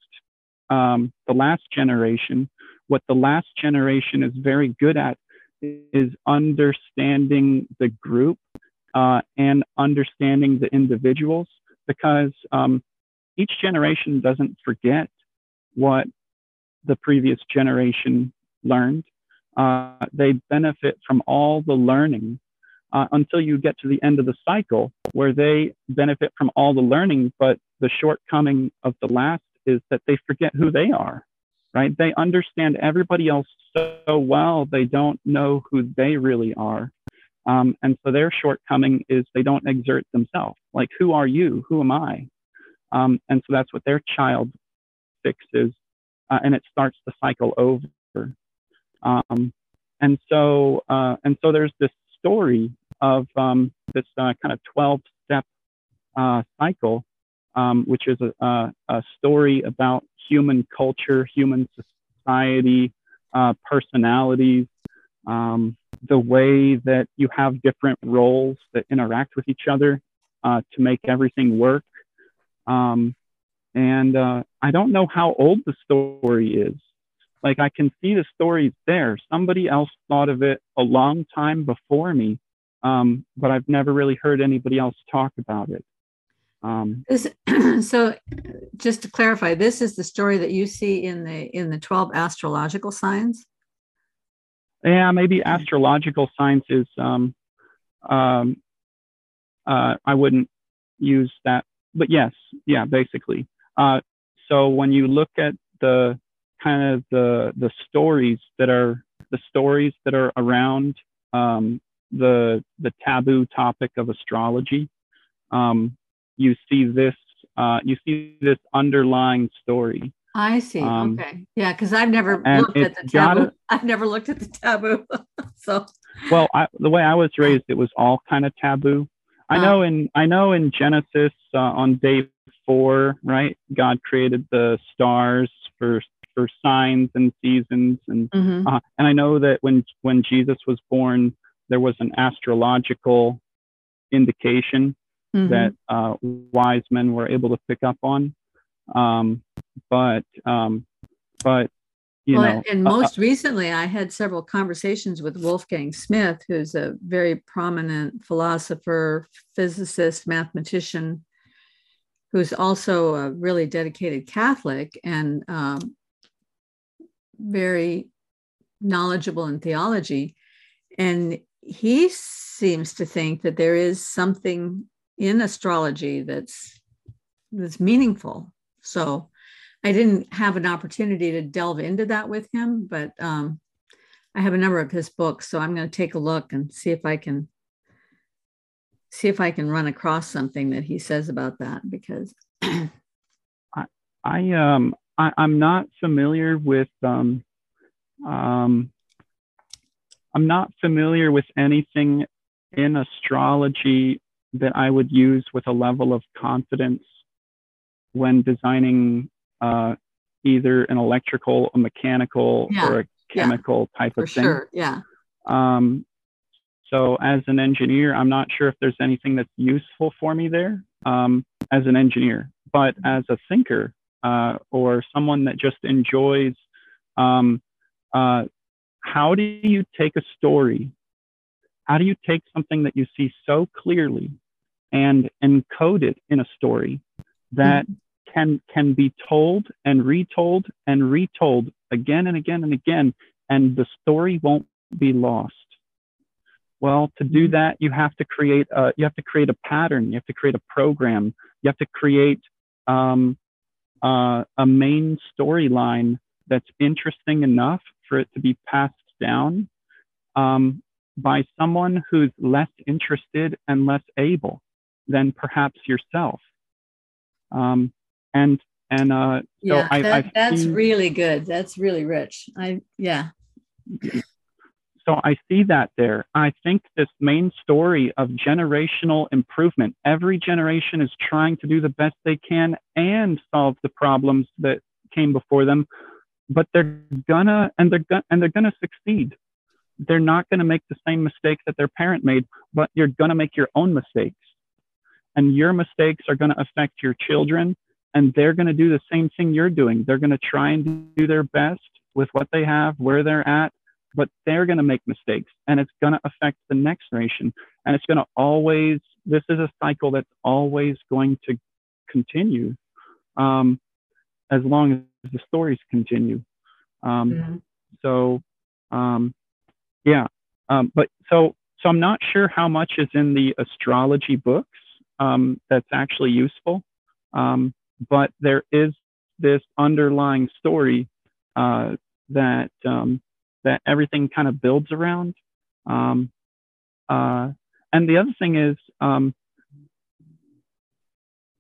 um, the last generation, what the last generation is very good at is understanding the group uh, and understanding the individuals because um, each generation doesn't forget what the previous generation learned. Uh, they benefit from all the learning uh, until you get to the end of the cycle where they benefit from all the learning, but the shortcoming of the last is that they forget who they are, right? They understand everybody else so well, they don't know who they really are. Um, and so their shortcoming is they don't exert themselves. Like, who are you? Who am I? Um, and so that's what their child fixes, uh, and it starts the cycle over. Um, and so, uh, and so there's this story of um, this uh, kind of 12 step uh, cycle, um, which is a, a, story about human culture, human society, uh, personalities, um, the way that you have different roles that interact with each other uh, to make everything work. Um, and uh, I don't know how old the story is. Like I can see the stories there. Somebody else thought of it a long time before me, um, but I've never really heard anybody else talk about it. Um, so, just to clarify, this is the story that you see in the in the twelve astrological signs. Yeah, maybe astrological signs is. Um, um, uh, I wouldn't use that, but yes, yeah, basically. Uh, so when you look at the kind of the the stories that are the stories that are around um, the the taboo topic of astrology. Um, you see this uh, you see this underlying story. I see. Um, okay. Yeah, because I've never looked at the taboo. Gotta, I've never looked at the taboo. so well, I, the way I was raised, it was all kind of taboo. I know in I know in Genesis uh, on day four, right? God created the stars for for signs and seasons, and mm-hmm. uh, and I know that when when Jesus was born, there was an astrological indication mm-hmm. that uh, wise men were able to pick up on. Um, but um, but you well, know, and uh, uh, most uh, recently, I had several conversations with Wolfgang Smith, who's a very prominent philosopher, physicist, mathematician, who's also a really dedicated Catholic and um, very knowledgeable in theology. And he seems to think that there is something in astrology that's that's meaningful. So I didn't have an opportunity to delve into that with him, but um, I have a number of his books, so I'm going to take a look and see if I can see if I can run across something that he says about that because I, I um I, am not familiar with um um I'm not familiar with anything in astrology that I would use with a level of confidence when designing uh, either an electrical, a mechanical, yeah. or a chemical yeah. type of For thing. Sure. Yeah. Um, so as an engineer, I'm not sure if there's anything that's useful for me there um, as an engineer, but as a thinker uh, or someone that just enjoys, um, uh, how do you take a story? How do you take something that you see so clearly and encode it in a story that mm-hmm. can can be told and retold and retold again and again and again and the story won't be lost well to do mm-hmm. that you have to create a you have to create a pattern. You have to create a program. You have to create um, uh, a main storyline that's interesting enough for it to be passed down um, by someone who's less interested and less able than perhaps yourself. Um, and and uh so yeah I, that, that's seen, really good. That's really rich. I yeah so i see that there. I think this main story of generational improvement every generation is trying to do the best they can and solve the problems that came before them but they're gonna and they're gonna and they're gonna succeed. They're not to make the same mistakes that their parent made but you're to make your own mistakes. And your mistakes are to affect your children and they're to do the same thing you're doing. They're to try and do their best with what they have, where they're at, but they're going to make mistakes and it's going to affect the next generation. And it's going to always, this is a cycle that's always going to continue um, as long as the stories continue. Um, mm-hmm. So, um, yeah. Um, but so, so I'm not sure how much is in the astrology books um, that's actually useful. Um, but there is this underlying story uh, that um, that everything kind of builds around. Um, uh, and the other thing is, um,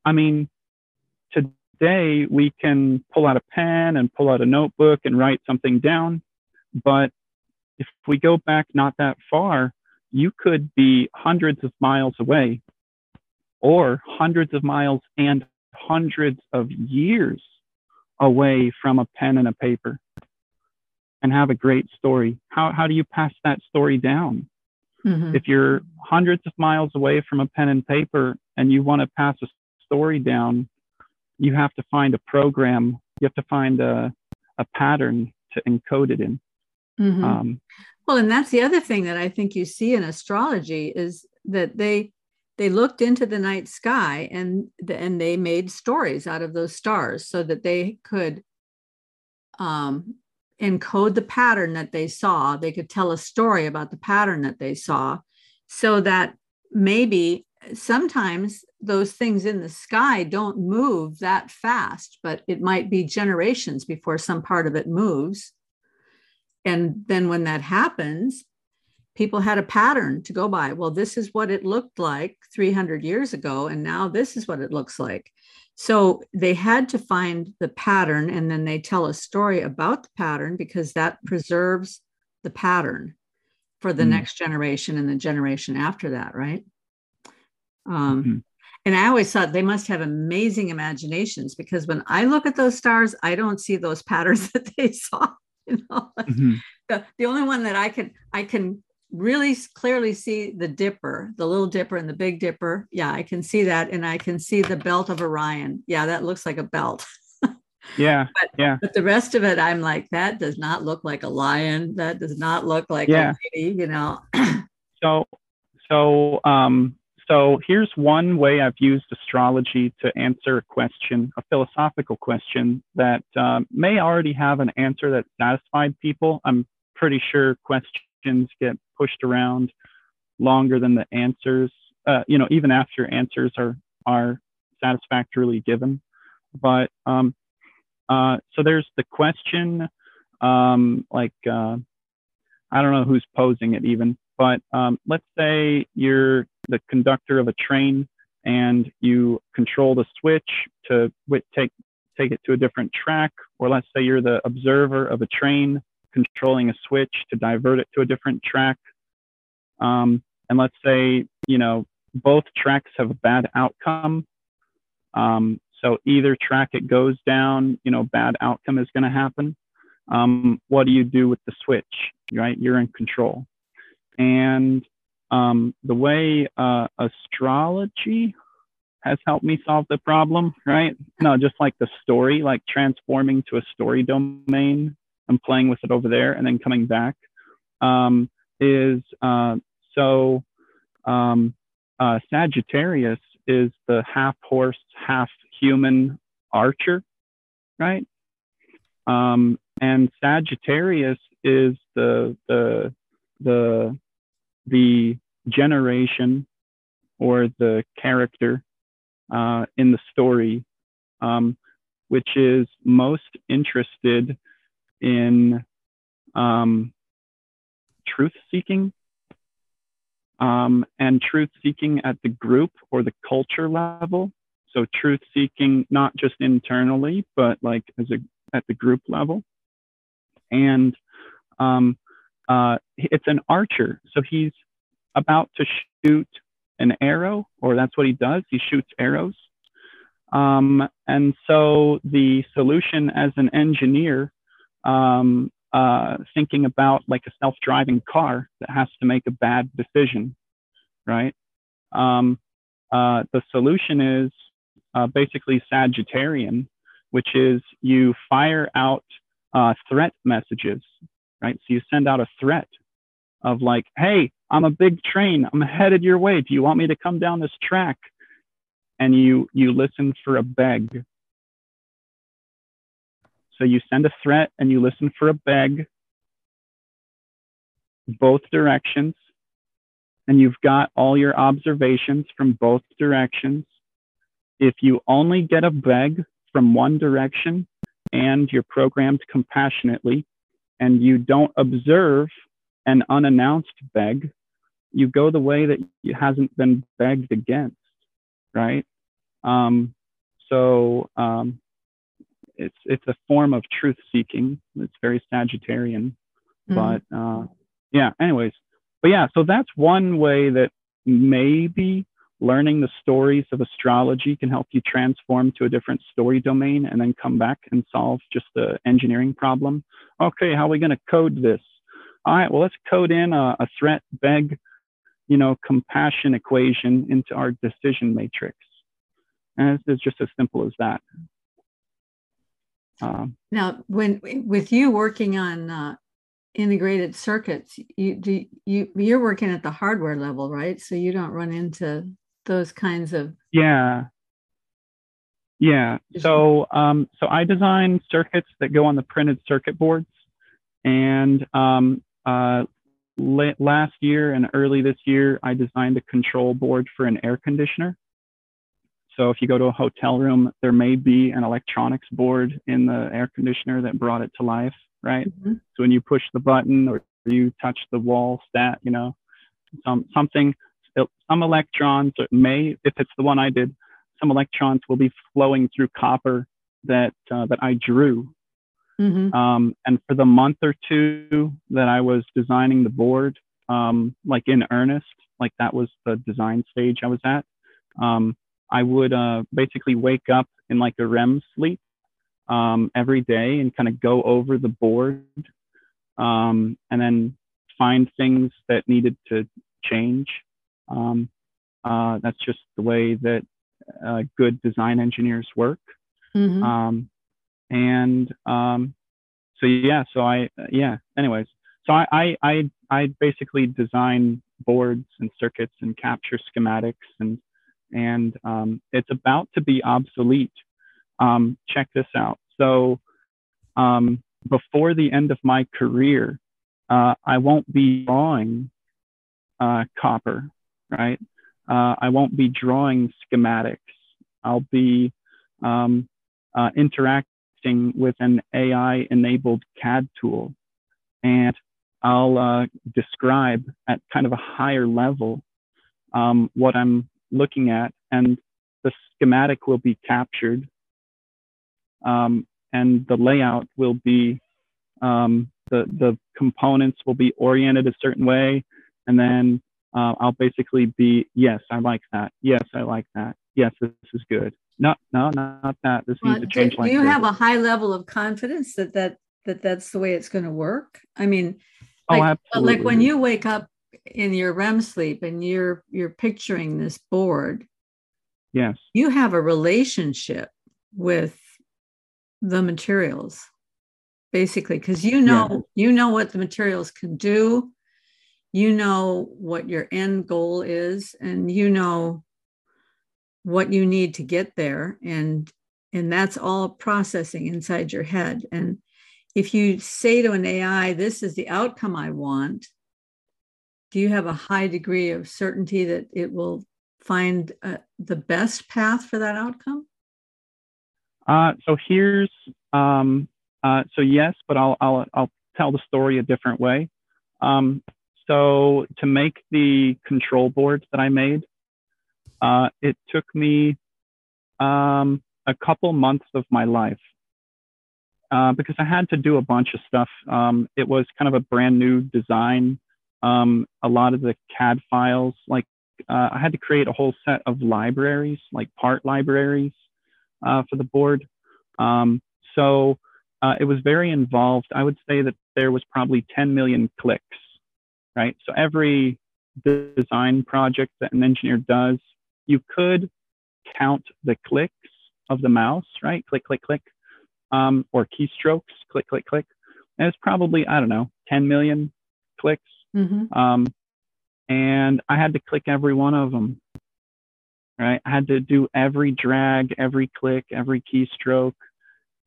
I mean, today we can pull out a pen and pull out a notebook and write something down, but if we go back not that far, you could be hundreds of miles away or hundreds of miles and hundreds of years away from a pen and a paper and have a great story. How, how do you pass that story down? Mm-hmm. If you're hundreds of miles away from a pen and paper and you want to pass a story down, you have to find a program, you have to find a, a pattern to encode it in. Mm-hmm. Um, well, and that's the other thing that I think you see in astrology is that they they looked into the night sky and and they made stories out of those stars so that they could um, encode the pattern that they saw they could tell a story about the pattern that they saw so that maybe sometimes those things in the sky don't move that fast, but it might be generations before some part of it moves. And then when that happens, people had a pattern to go by. Well, this is what it looked like 300 years ago, and now this is what it looks like. So they had to find the pattern, and then they tell a story about the pattern because that preserves the pattern for the mm next generation and the generation after that, right? Um, mm-hmm. And I always thought they must have amazing imaginations because when I look at those stars, I don't see those patterns that they saw. You know, mm-hmm. the, the only one that I can I can really clearly see the dipper, the little dipper and the big dipper. Yeah, I can see that. And I can see the belt of Orion. Yeah, that looks like a belt. yeah. But, yeah. But the rest of it, I'm like, that does not look like a lion. That does not look like yeah. a lady, you know. so so um so here's one way I've used astrology to answer a question, a philosophical question that uh, may already have an answer that satisfied people. I'm pretty sure questions get pushed around longer than the answers, uh, you know, even after answers are, are satisfactorily given. But um, uh, so there's the question, um, like, uh, I don't know who's posing it even, but um, let's say you're the conductor of a train and you control the switch to take take it to a different track, or let's say you're the observer of a train controlling a switch to divert it to a different track. Um, and let's say you know both tracks have a bad outcome. Um, so either track it goes down, you know, bad outcome is going to happen. Um, what do you do with the switch? Right, you're in control. And um, the way uh, astrology has helped me solve the problem, right? No, just like the story, like transforming to a story domain and playing with it over there and then coming back um, is uh, so um, uh, Sagittarius is the half horse, half human archer, right? Um, and Sagittarius is the the the the generation or the character uh, in the story, um, which is most interested in um, truth seeking um, and truth seeking at the group or the culture level. So truth seeking not just internally, but like as a at the group level. And um, uh, it's an archer. So he's about to shoot an arrow, or that's what he does. He shoots arrows. Um, and so the solution as an engineer, um, uh, thinking about like a self-driving car that has to make a bad decision, right? Um, uh, the solution is uh, basically Sagittarian, which is you fire out uh, threat messages right? So you send out a threat of like, hey, I'm a big train. I'm headed your way. Do you want me to come down this track? And you you listen for a beg. So you send a threat and you listen for a beg, both directions, and you've got all your observations from both directions. If you only get a beg from one direction and you're programmed compassionately, and you don't observe an unannounced beg, you go the way that hasn't been begged against, right? Um, so um, it's it's a form of truth seeking. It's very Sagittarian, mm. but uh, yeah. Anyways, but yeah. So that's one way that maybe learning the stories of astrology can help you transform to a different story domain and then come back and solve just the engineering problem. Okay, how are we going to code this? All right, well, let's code in a, a threat, beg, you know, compassion equation into our decision matrix. And it's, it's just as simple as that. Um, now, when with you working on uh, integrated circuits, you do you you're working at the hardware level, right? So you don't run into those kinds of yeah yeah so um, so i design circuits that go on the printed circuit boards and um, uh, last year and early this year, I designed a control board for an air conditioner. So if you go to a hotel room, there may be an electronics board in the air conditioner that brought it to life, right? Mm-hmm. So when you push the button or you touch the wall stat, you know, some something, some electrons may, if it's the one I did, some electrons will be flowing through copper that uh, that I drew. Mm-hmm. Um, and for the month or two that I was designing the board, um, like in earnest, like that was the design stage I was at. Um, I would uh, basically wake up in like a REM sleep um, every day and kind of go over the board um, and then find things that needed to change. Um, uh, that's just the way that uh, good design engineers work. Mm-hmm. Um, and um, so yeah, so I yeah. Anyways, so I I I, I basically design boards and circuits and capture schematics and and um, it's about to be obsolete. Um, check this out. So um, before the end of my career, uh, I won't be drawing uh, copper, right? Uh, I won't be drawing schematics. I'll be um, uh, interacting with an AI enabled CAD tool. And I'll uh, describe at kind of a higher level um, what I'm looking at, and the schematic will be captured, um, and the layout will be um, the the components will be oriented a certain way, and then uh, I'll basically be yes, I like that. Yes, I like that. Yes, this is good. No, no, not that. This well, needs to change. Do, like do you this. have a high level of confidence that that that that's the way it's going to work? I mean, oh, like, oh, absolutely. like when you wake up in your REM sleep and you're you're picturing this board, yes, you have a relationship with the materials, basically, because you know yeah. you know what the materials can do, you know what your end goal is, and you know what you need to get there, and and that's all processing inside your head. And if you say to an AI, "This is the outcome I want," do you have a high degree of certainty that it will find uh, the best path for that outcome? Uh, so here's um, uh, so yes, but I'll, I'll I'll tell the story a different way. Um, so to make the control boards that I made, uh, it took me um, a couple months of my life uh, because I had to do a bunch of stuff. Um, it was kind of a brand new design um, a lot of the CAD files. Like uh, I had to create a whole set of libraries, like part libraries uh, for the board. Um, so uh, it was very involved. I would say that there was probably 10 million clicks, right? So every design project that an engineer does, you could count the clicks of the mouse, right? Click, click, click, um, or keystrokes, click, click, click. And it's probably, I don't know, 10 million clicks Mm-hmm. Um, and I had to click every one of them. Right, I had to do every drag, every click, every keystroke,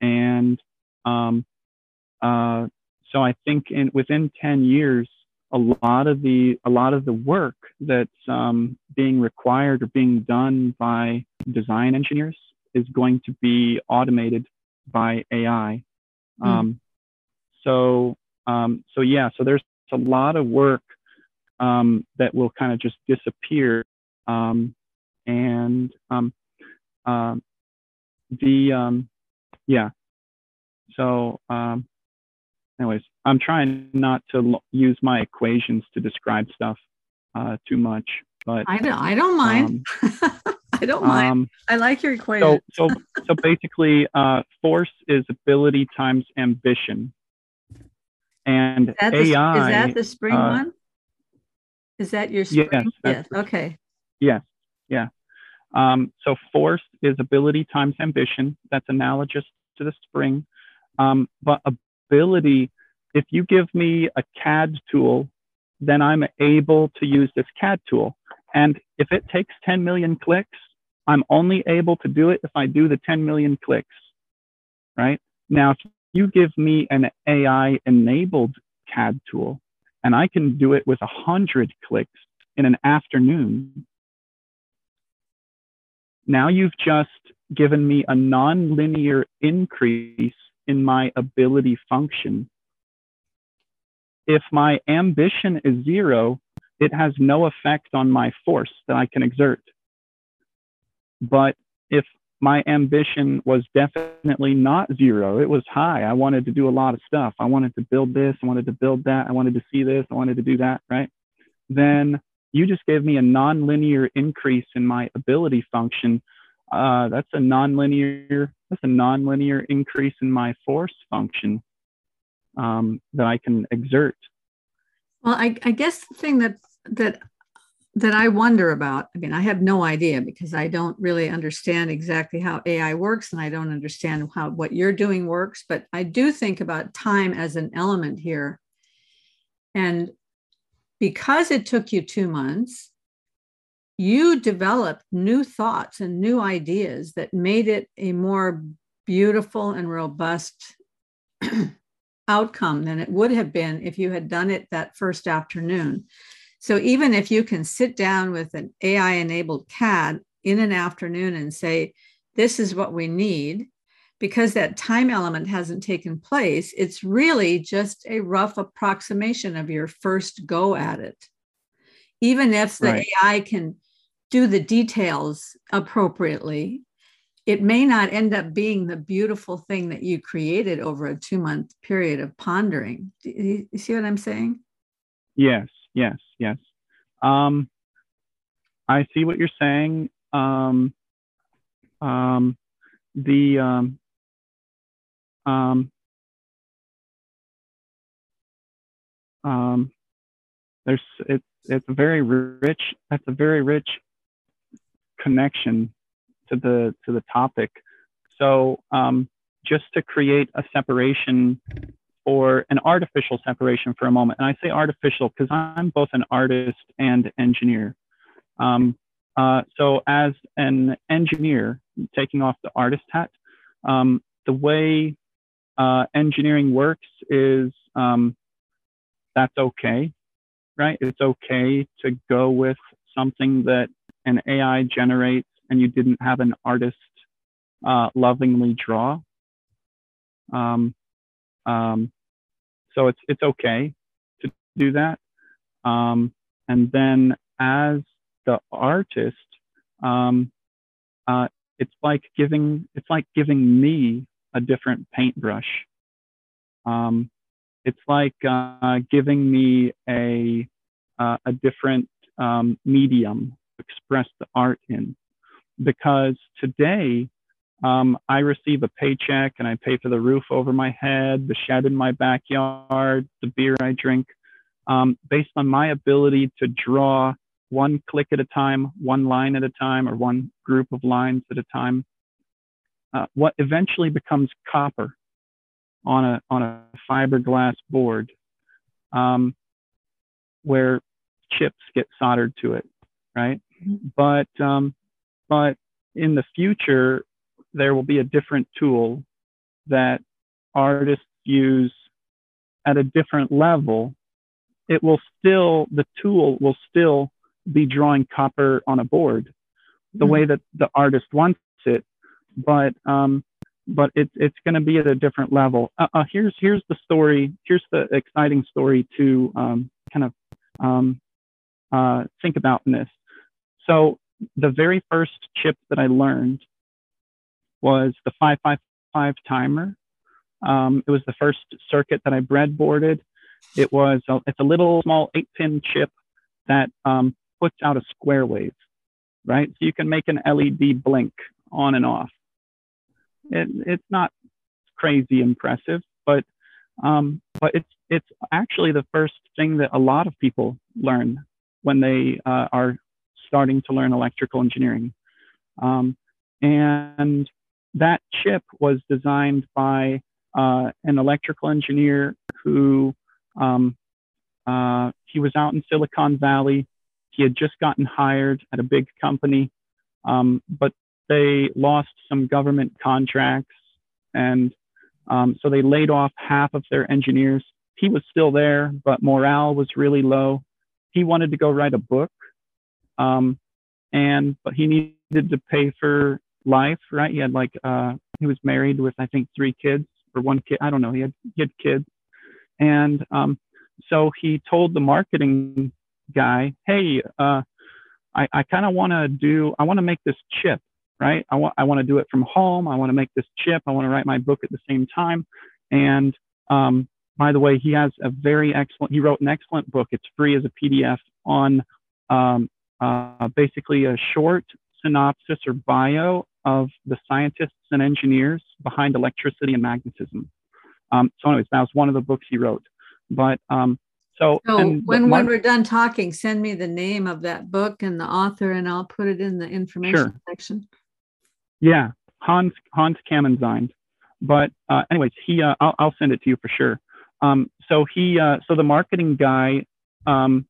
and um, uh, so I think in within 10 years, a lot of the a lot of the work that's um, being required or being done by design engineers is going to be automated by AI. Mm. Um, so um, so yeah, so there's a lot of work um, that will kind of just disappear. Um, and um, uh, the, um, yeah. So, um, anyways, I'm trying not to l- use my equations to describe stuff uh, too much, but I don't, I don't mind. I don't mind. I like your equation. So, so, so basically, uh, force is ability times ambition. And is that AI the, is that the spring uh, one? Is that your spring? Yes. yes. Okay. Yes. Yeah. Um, so force is ability times ambition. That's analogous to the spring. Um, but ability, if you give me a CAD tool, then I'm able to use this CAD tool. And if it takes 10 million clicks, I'm only able to do it if I do the 10 million clicks, right? Now, if you give me an AI enabled CAD tool, and I can do it with a hundred clicks in an afternoon. Now you've just given me a nonlinear increase in my ability function. If my ambition is zero, it has no effect on my force that I can exert. But if my ambition was definitely not zero, it was high. I wanted to do a lot of stuff. I wanted to build this, I wanted to build that, I wanted to see this, I wanted to do that, right? Then you just gave me a nonlinear increase in my ability function. Uh, that's a nonlinear, that's a nonlinear increase in my force function um, that I can exert. Well, I, I guess the thing that that that I wonder about. I mean, I have no idea because I don't really understand exactly how AI works and I don't understand how what you're doing works, but I do think about time as an element here. And because it took you 2 months, you developed new thoughts and new ideas that made it a more beautiful and robust outcome than it would have been if you had done it that first afternoon. So even if you can sit down with an AI enabled CAD in an afternoon and say, this is what we need, because that time element hasn't taken place, it's really just a rough approximation of your first go at it. Even if the right. AI can do the details appropriately, it may not end up being the beautiful thing that you created over a two month period of pondering. Do you see what I'm saying? Yes yes, yes. Um, I see what you're saying. Um, um, the um, um, um, there's it's it's a very rich that's a very rich connection to the to the topic. So um, just to create a separation or an artificial separation for a moment. And I say artificial because I'm both an artist and engineer. Um, uh, so, as an engineer, taking off the artist hat, um, the way uh, engineering works is um, that's okay, right? It's okay to go with something that an AI generates and you didn't have an artist uh, lovingly draw. Um, um, so it's it's okay to do that. Um, and then as the artist, um, uh, it's like giving it's like giving me a different paintbrush. Um, it's like uh, giving me a uh, a different um, medium to express the art in, because today um, I receive a paycheck and I pay for the roof over my head, the shed in my backyard, the beer I drink, um, based on my ability to draw one click at a time, one line at a time, or one group of lines at a time. Uh, what eventually becomes copper on a on a fiberglass board, um, where chips get soldered to it, right? Mm-hmm. But um, but in the future, there will be a different tool that artists use at a different level. It will still, the tool will still be drawing copper on a board the mm-hmm. way that the artist wants it, but um, but it's it's going to be at a different level. Uh, uh, here's here's the story. Here's the exciting story to um, kind of um, uh, think about in this. So the very first chip that I learned was the 555 timer. Um, it was the first circuit that I breadboarded. It was a, it's a little small eight pin chip that um, puts out a square wave, right? So you can make an LED blink on and off. It, it's not crazy impressive, but um, but it's it's actually the first thing that a lot of people learn when they uh, are starting to learn electrical engineering. Um, and that chip was designed by uh, an electrical engineer who um, uh, he was out in Silicon Valley. He had just gotten hired at a big company, um, but they lost some government contracts, and um, so they laid off half of their engineers. he was still there, but morale was really low. He wanted to go write a book, um, and but he needed to pay for life, right? He had like uh, he was married with I think three kids or one kid. I don't know. He had he had kids, and um, so he told the marketing guy, "Hey, uh, I, I kind of want to do. I want to make this chip, right? I want I want to do it from home. I want to make this chip. I want to write my book at the same time. And um, by the way, he has a very excellent. He wrote an excellent book. It's free as a PDF on um, uh, basically a short synopsis or bio of the scientists and engineers behind electricity and magnetism. Um, so, anyways, that was one of the books he wrote. But um, so, so when, when we're done talking, send me the name of that book and the author, and I'll put it in the information sure. section. Yeah, Hans Hans Camenzind. But uh, anyways, he uh, I'll, I'll send it to you for sure. Um, so he uh, so the marketing guy, um,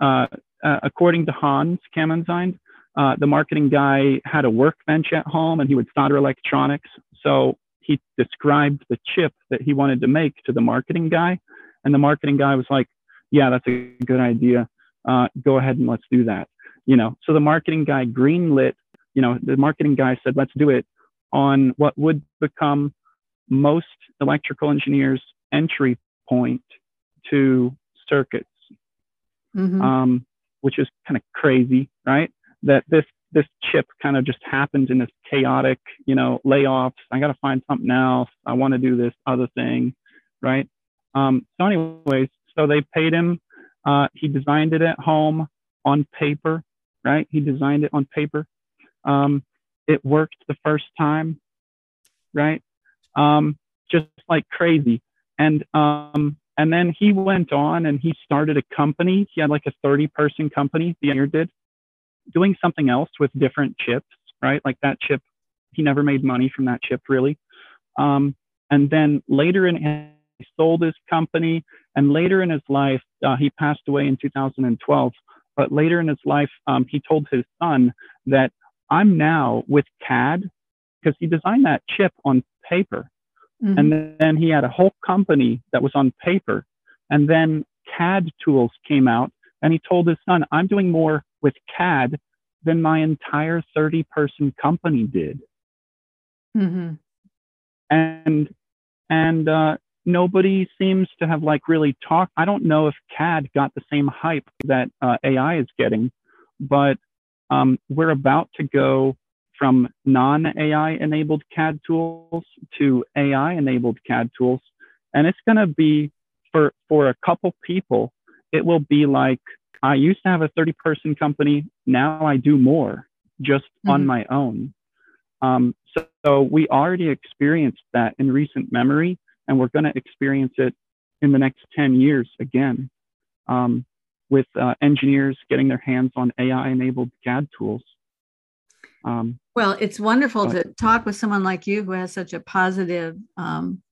uh, uh, according to Hans Camenzind, uh, the marketing guy had a workbench at home and he would solder electronics. So he described the chip that he wanted to make to the marketing guy, and the marketing guy was like, "Yeah, that's a good idea. go ahead and let's do that." You know, so the marketing guy greenlit you know, the marketing guy said, let's do it on what would become most electrical engineers' entry point to circuits, mm-hmm. um, which is kind of crazy, right? That this this chip kind of just happened in this chaotic, you know, layoffs. I got to find something else. I want to do this other thing, right? Um, so, anyways, so they paid him. Uh, he designed it at home on paper, right? He designed it on paper. Um, it worked the first time, right? Um, just like crazy. And um, and then he went on and he started a company. He had like a 30 person company, the engineer did, doing something else with different chips, right? Like that chip, he never made money from that chip really. Um, and then later in he sold his company and later in his life, uh, he passed away in 2012. But later in his life, um, he told his son that I'm now with CAD because he designed that chip on paper. Mm-hmm. And then he had a whole company that was on paper. And then CAD tools came out and he told his son, I'm doing more with CAD than my entire 30 person company did. Mm-hmm. And, and, uh, nobody seems to have like really talked. I don't know if CAD got the same hype that uh, AI is getting, but um, we're about to go from non-AI enabled CAD tools to AI enabled CAD tools. And it's going to be for, for a couple people, it will be like, I used to have a 30 person company. Now I do more just mm-hmm. on my own. Um, so, so we already experienced that in recent memory, and we're going to experience it in the next 10 years again. Um, with uh, engineers getting their hands on AI enabled CAD tools. Um, well, it's wonderful but, to talk with someone like you who has such a positive, um,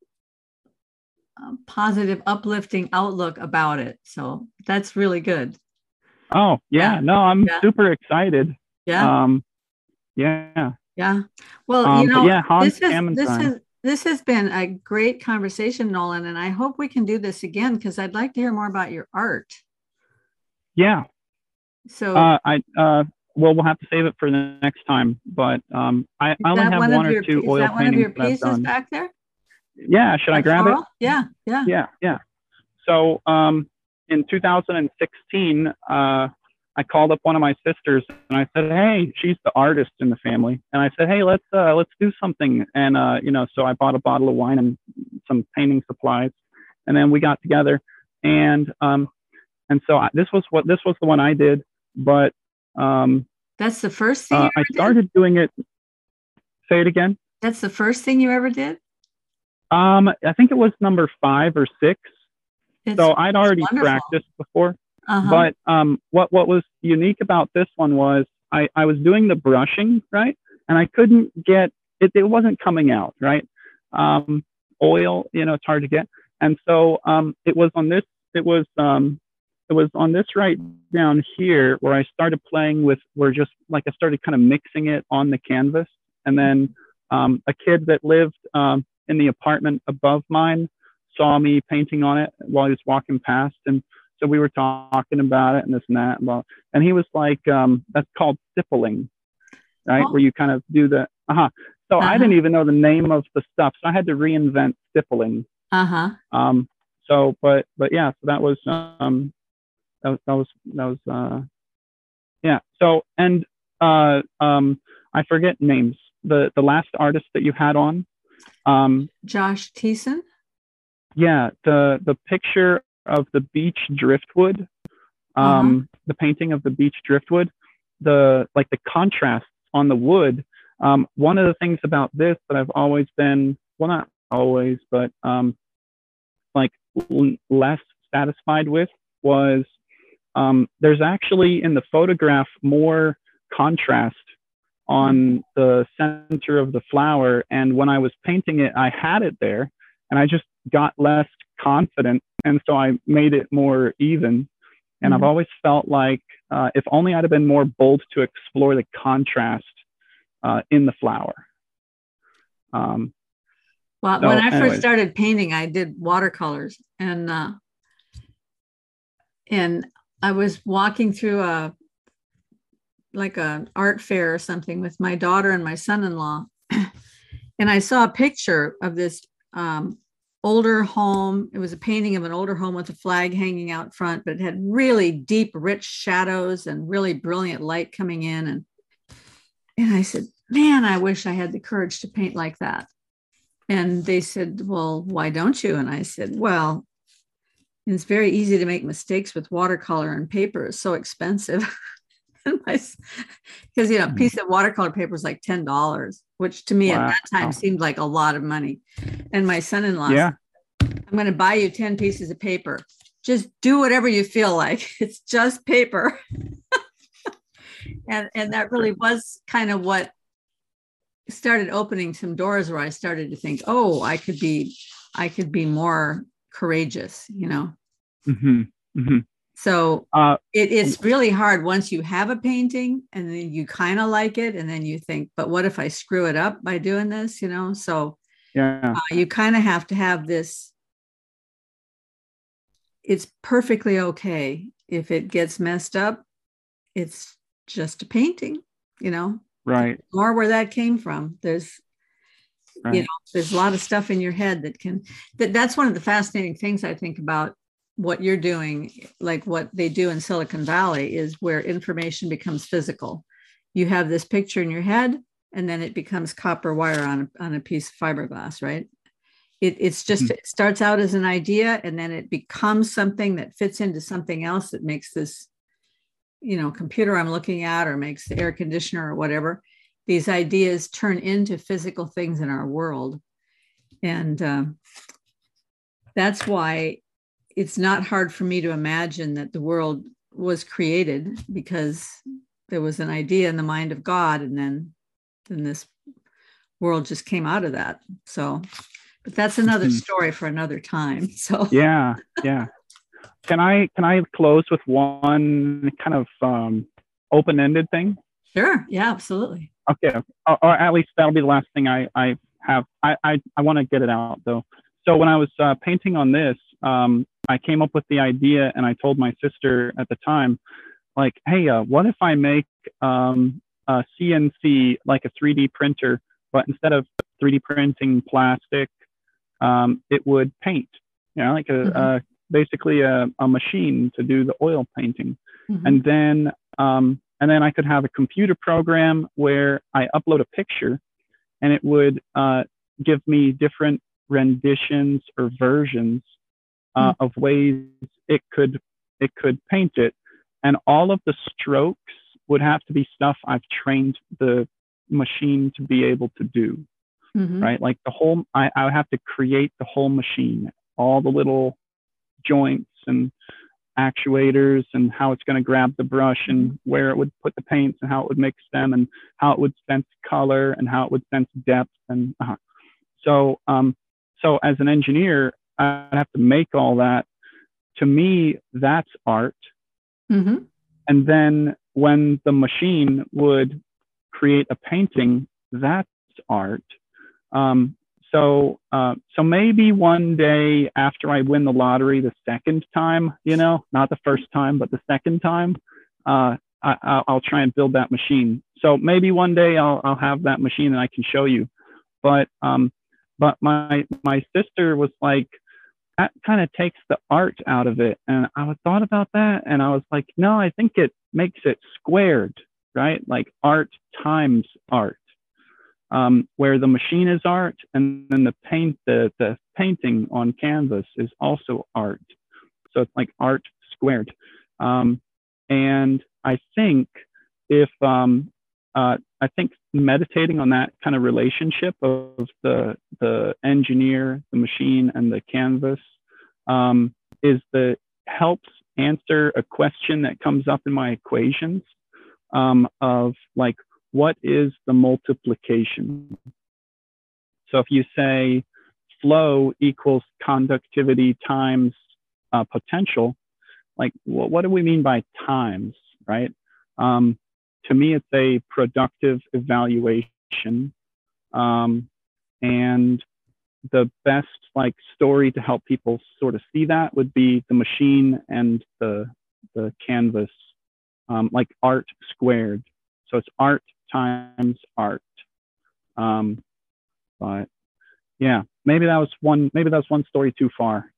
positive, uplifting outlook about it. So that's really good. Oh yeah, no, I'm yeah. super excited. Yeah. Um, yeah. Yeah. Well, um, you know, yeah, Hans this is this is this has been a great conversation, Nolan, and I hope we can do this again because I'd like to hear more about your art. Yeah. So uh, I uh, well, we'll have to save it for the next time. But um, I, I only have one, one or your, two oil paintings. Is that one of your pieces back there? Yeah. Should I grab it? Yeah. Yeah. Yeah. Yeah. So um, in 2016, uh, I called up one of my sisters and I said, "Hey, she's the artist in the family," and I said, "Hey, let's uh, let's do something." And uh, you know, so I bought a bottle of wine and some painting supplies, and then we got together and um, and so I, this was what this was the one I did, but um, that's the first thing. Uh, I started doing it. Say it again. That's the first thing you ever did. Um, I think it was number five or six. It's, so I'd already practiced before. Uh-huh. But um, what what was unique about this one was I, I was doing the brushing right, and I couldn't get it. It wasn't coming out right. Um, oil, you know, it's hard to get, and so um, it was on this. It was um, it was on this right down here where I started playing with, where just like I started kind of mixing it on the canvas. And then um, a kid that lived um, in the apartment above mine saw me painting on it while he was walking past, and so we were talking about it and this and that. Well, and he was like, um, "That's called stippling, right? Oh. Where you kind of do the uh huh." So Uh-huh. I didn't even know the name of the stuff, so I had to reinvent stippling. Uh huh. Um, so, but but yeah, so that was um, that was that was that was uh, yeah. So and uh, um, I forget names. The the last artist that you had on, um, Josh Thiessen. Yeah, the the picture of the beach driftwood, um, the painting of the beach driftwood, the like the contrasts on the wood. Um, one of the things about this that I've always been well, not always, but um, like l- less satisfied with was um, there's actually in the photograph more contrast on the center of the flower. And when I was painting it, I had it there and I just got less confident. And so I made it more even. And I've Mhm. always felt like uh, if only I'd have been more bold to explore the contrast uh, in the flower. Um, Well, So, when I first started painting, I did watercolors, and uh, and I was walking through a like an art fair or something with my daughter and my son-in-law, and I saw a picture of this um, older home. It was a painting of an older home with a flag hanging out front, but it had really deep, rich shadows and really brilliant light coming in, and and I said, "Man, I wish I had the courage to paint like that." And they said, Well, why don't you? And I said, Well, it's very easy to make mistakes with watercolor and paper is so expensive. Because, you know, a hmm. piece of watercolor paper is like $10, which to me at that time seemed like a lot of money. And my son in law, yeah. I'm going to buy you 10 pieces of paper. Just do whatever you feel like. It's just paper. and and that really was kind of what started opening some doors where I started to think, oh, I could be I could be more courageous, you know. hmm hmm So Uh, it, it's really hard once you have a painting and then you kind of like it and then you think, but what if I screw it up by doing this, you know? So yeah. uh, you kind of have to have this it's perfectly okay if it gets messed up it's just a painting you know Right. more where that came from there's you know there's a lot of stuff in your head that can that that's one of the fascinating things i think about what you're doing like what they do in silicon valley is where information becomes physical. You have this picture in your head and then it becomes copper wire on a, on a piece of fiberglass right? It, it's just Mhm. it starts out as an idea and then it becomes something that fits into something else that makes this you know computer i'm looking at or makes the air conditioner or whatever. These ideas turn into physical things in our world. And um, that's why it's not hard for me to imagine that the world was created because there was an idea in the mind of god and then then this world just came out of that so but that's another Mhm. story for another time so Yeah. Yeah. Can I can I close with one kind of um, open-ended thing? sure yeah absolutely Okay, or, or at least that'll be the last thing I, I have. I, I, I want to get it out though. So when I was uh, painting on this, um, I came up with the idea and I told my sister at the time, like, hey, uh, what if I make um, a CNC, like a 3D printer, but instead of 3D printing plastic, um, it would paint, you know, like a, Mhm. uh, basically a, a machine to do the oil painting Mhm. and then um, and then I could have a computer program where I upload a picture, and it would uh, give me different renditions or versions uh, of ways it could it could paint it, and all of the strokes would have to be stuff I've trained the machine to be able to do Mhm. right? Like the whole, I, I would have to create the whole machine, all the little joints and actuators and how it's going to grab the brush and where it would put the paints and how it would mix them and how it would sense color and how it would sense depth and uh, so um so as an engineer i'd have to make all that to me that's art Mhm. and then when the machine would create a painting, that's art. Um, so uh, so maybe one day after I win the lottery the second time, you know, not the first time, but the second time, uh, I, will try and build that machine. So maybe one day I'll I'll have that machine and I can show you. But um, but my my sister was like, that kind of takes the art out of it, and I thought about that, and I was like, no, I think it makes it squared, right? Like art times art um, where the machine is art and then the paint the, the painting on canvas is also art so it's like art squared um, and i think if um, uh, i think meditating on that kind of relationship of the the engineer the machine and the canvas um, is the helps answer a question that comes up in my equations um, of like what is the multiplication? So if you say flow equals conductivity times uh, potential, like what, what, do we mean by times, right? Um, to me, it's a productive evaluation. Um, and the best like story to help people sort of see that would be the machine and the, the canvas, um, like art squared. So it's art times art. Um, but yeah, maybe that was one. Maybe that's one story too far.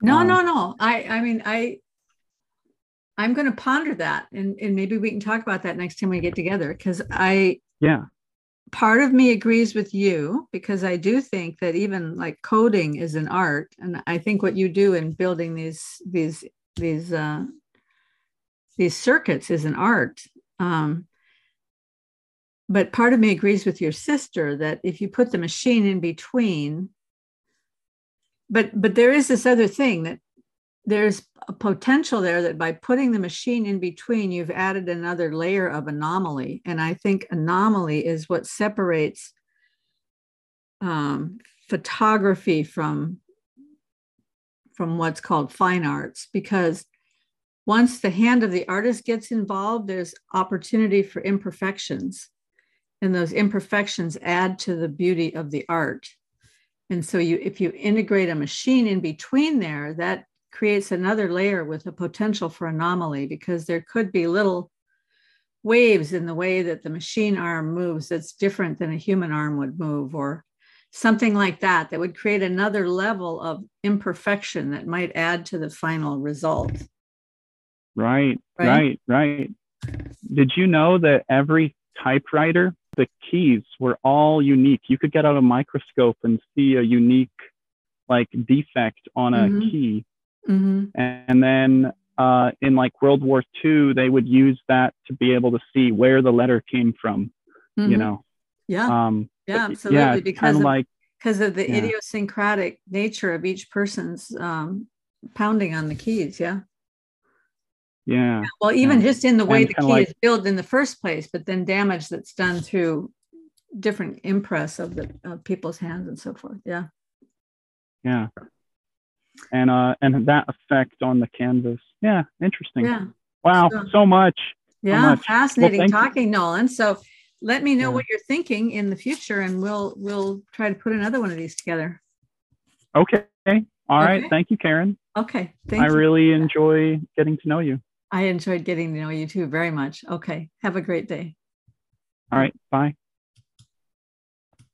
No, um, no, no. I, I mean, I, I'm going to ponder that, and and maybe we can talk about that next time we get together. Because I, yeah, part of me agrees with you because I do think that even like coding is an art, and I think what you do in building these these these uh, these circuits is an art. Um, but part of me agrees with your sister that if you put the machine in between but but there is this other thing that there's a potential there that by putting the machine in between you've added another layer of anomaly. And i think anomaly is what separates um, photography from from what's called fine arts. Because once the hand of the artist gets involved there's opportunity for imperfections. And those imperfections add to the beauty of the art. And so you if you integrate a machine in between there that creates another layer with a potential for anomaly because there could be little waves in the way that the machine arm moves that's different than a human arm would move or something like that that would create another level of imperfection that might add to the final result right right right, right. did you know that every typewriter the keys were all unique. You could get out a microscope and see a unique like defect on a mm-hmm. key. Mm-hmm. And then uh, in like World War II, they would use that to be able to see where the letter came from. Mm-hmm. You know. Yeah. Um, yeah, absolutely. Yeah, because of, like because of the yeah. idiosyncratic nature of each person's um, pounding on the keys. Yeah. Yeah. Well, even yeah. just in the way and the key like, is built in the first place, but then damage that's done through different impress of the of people's hands and so forth. Yeah. Yeah. And uh and that effect on the canvas. Yeah, interesting. Yeah. Wow, so, so much. Yeah, so much. fascinating well, talking, you. Nolan. So let me know yeah. what you're thinking in the future and we'll we'll try to put another one of these together. Okay. All okay. right. Thank you, Karen. Okay. Thank I you. really enjoy getting to know you. I enjoyed getting to know you too very much. Okay. Have a great day. All right. Bye.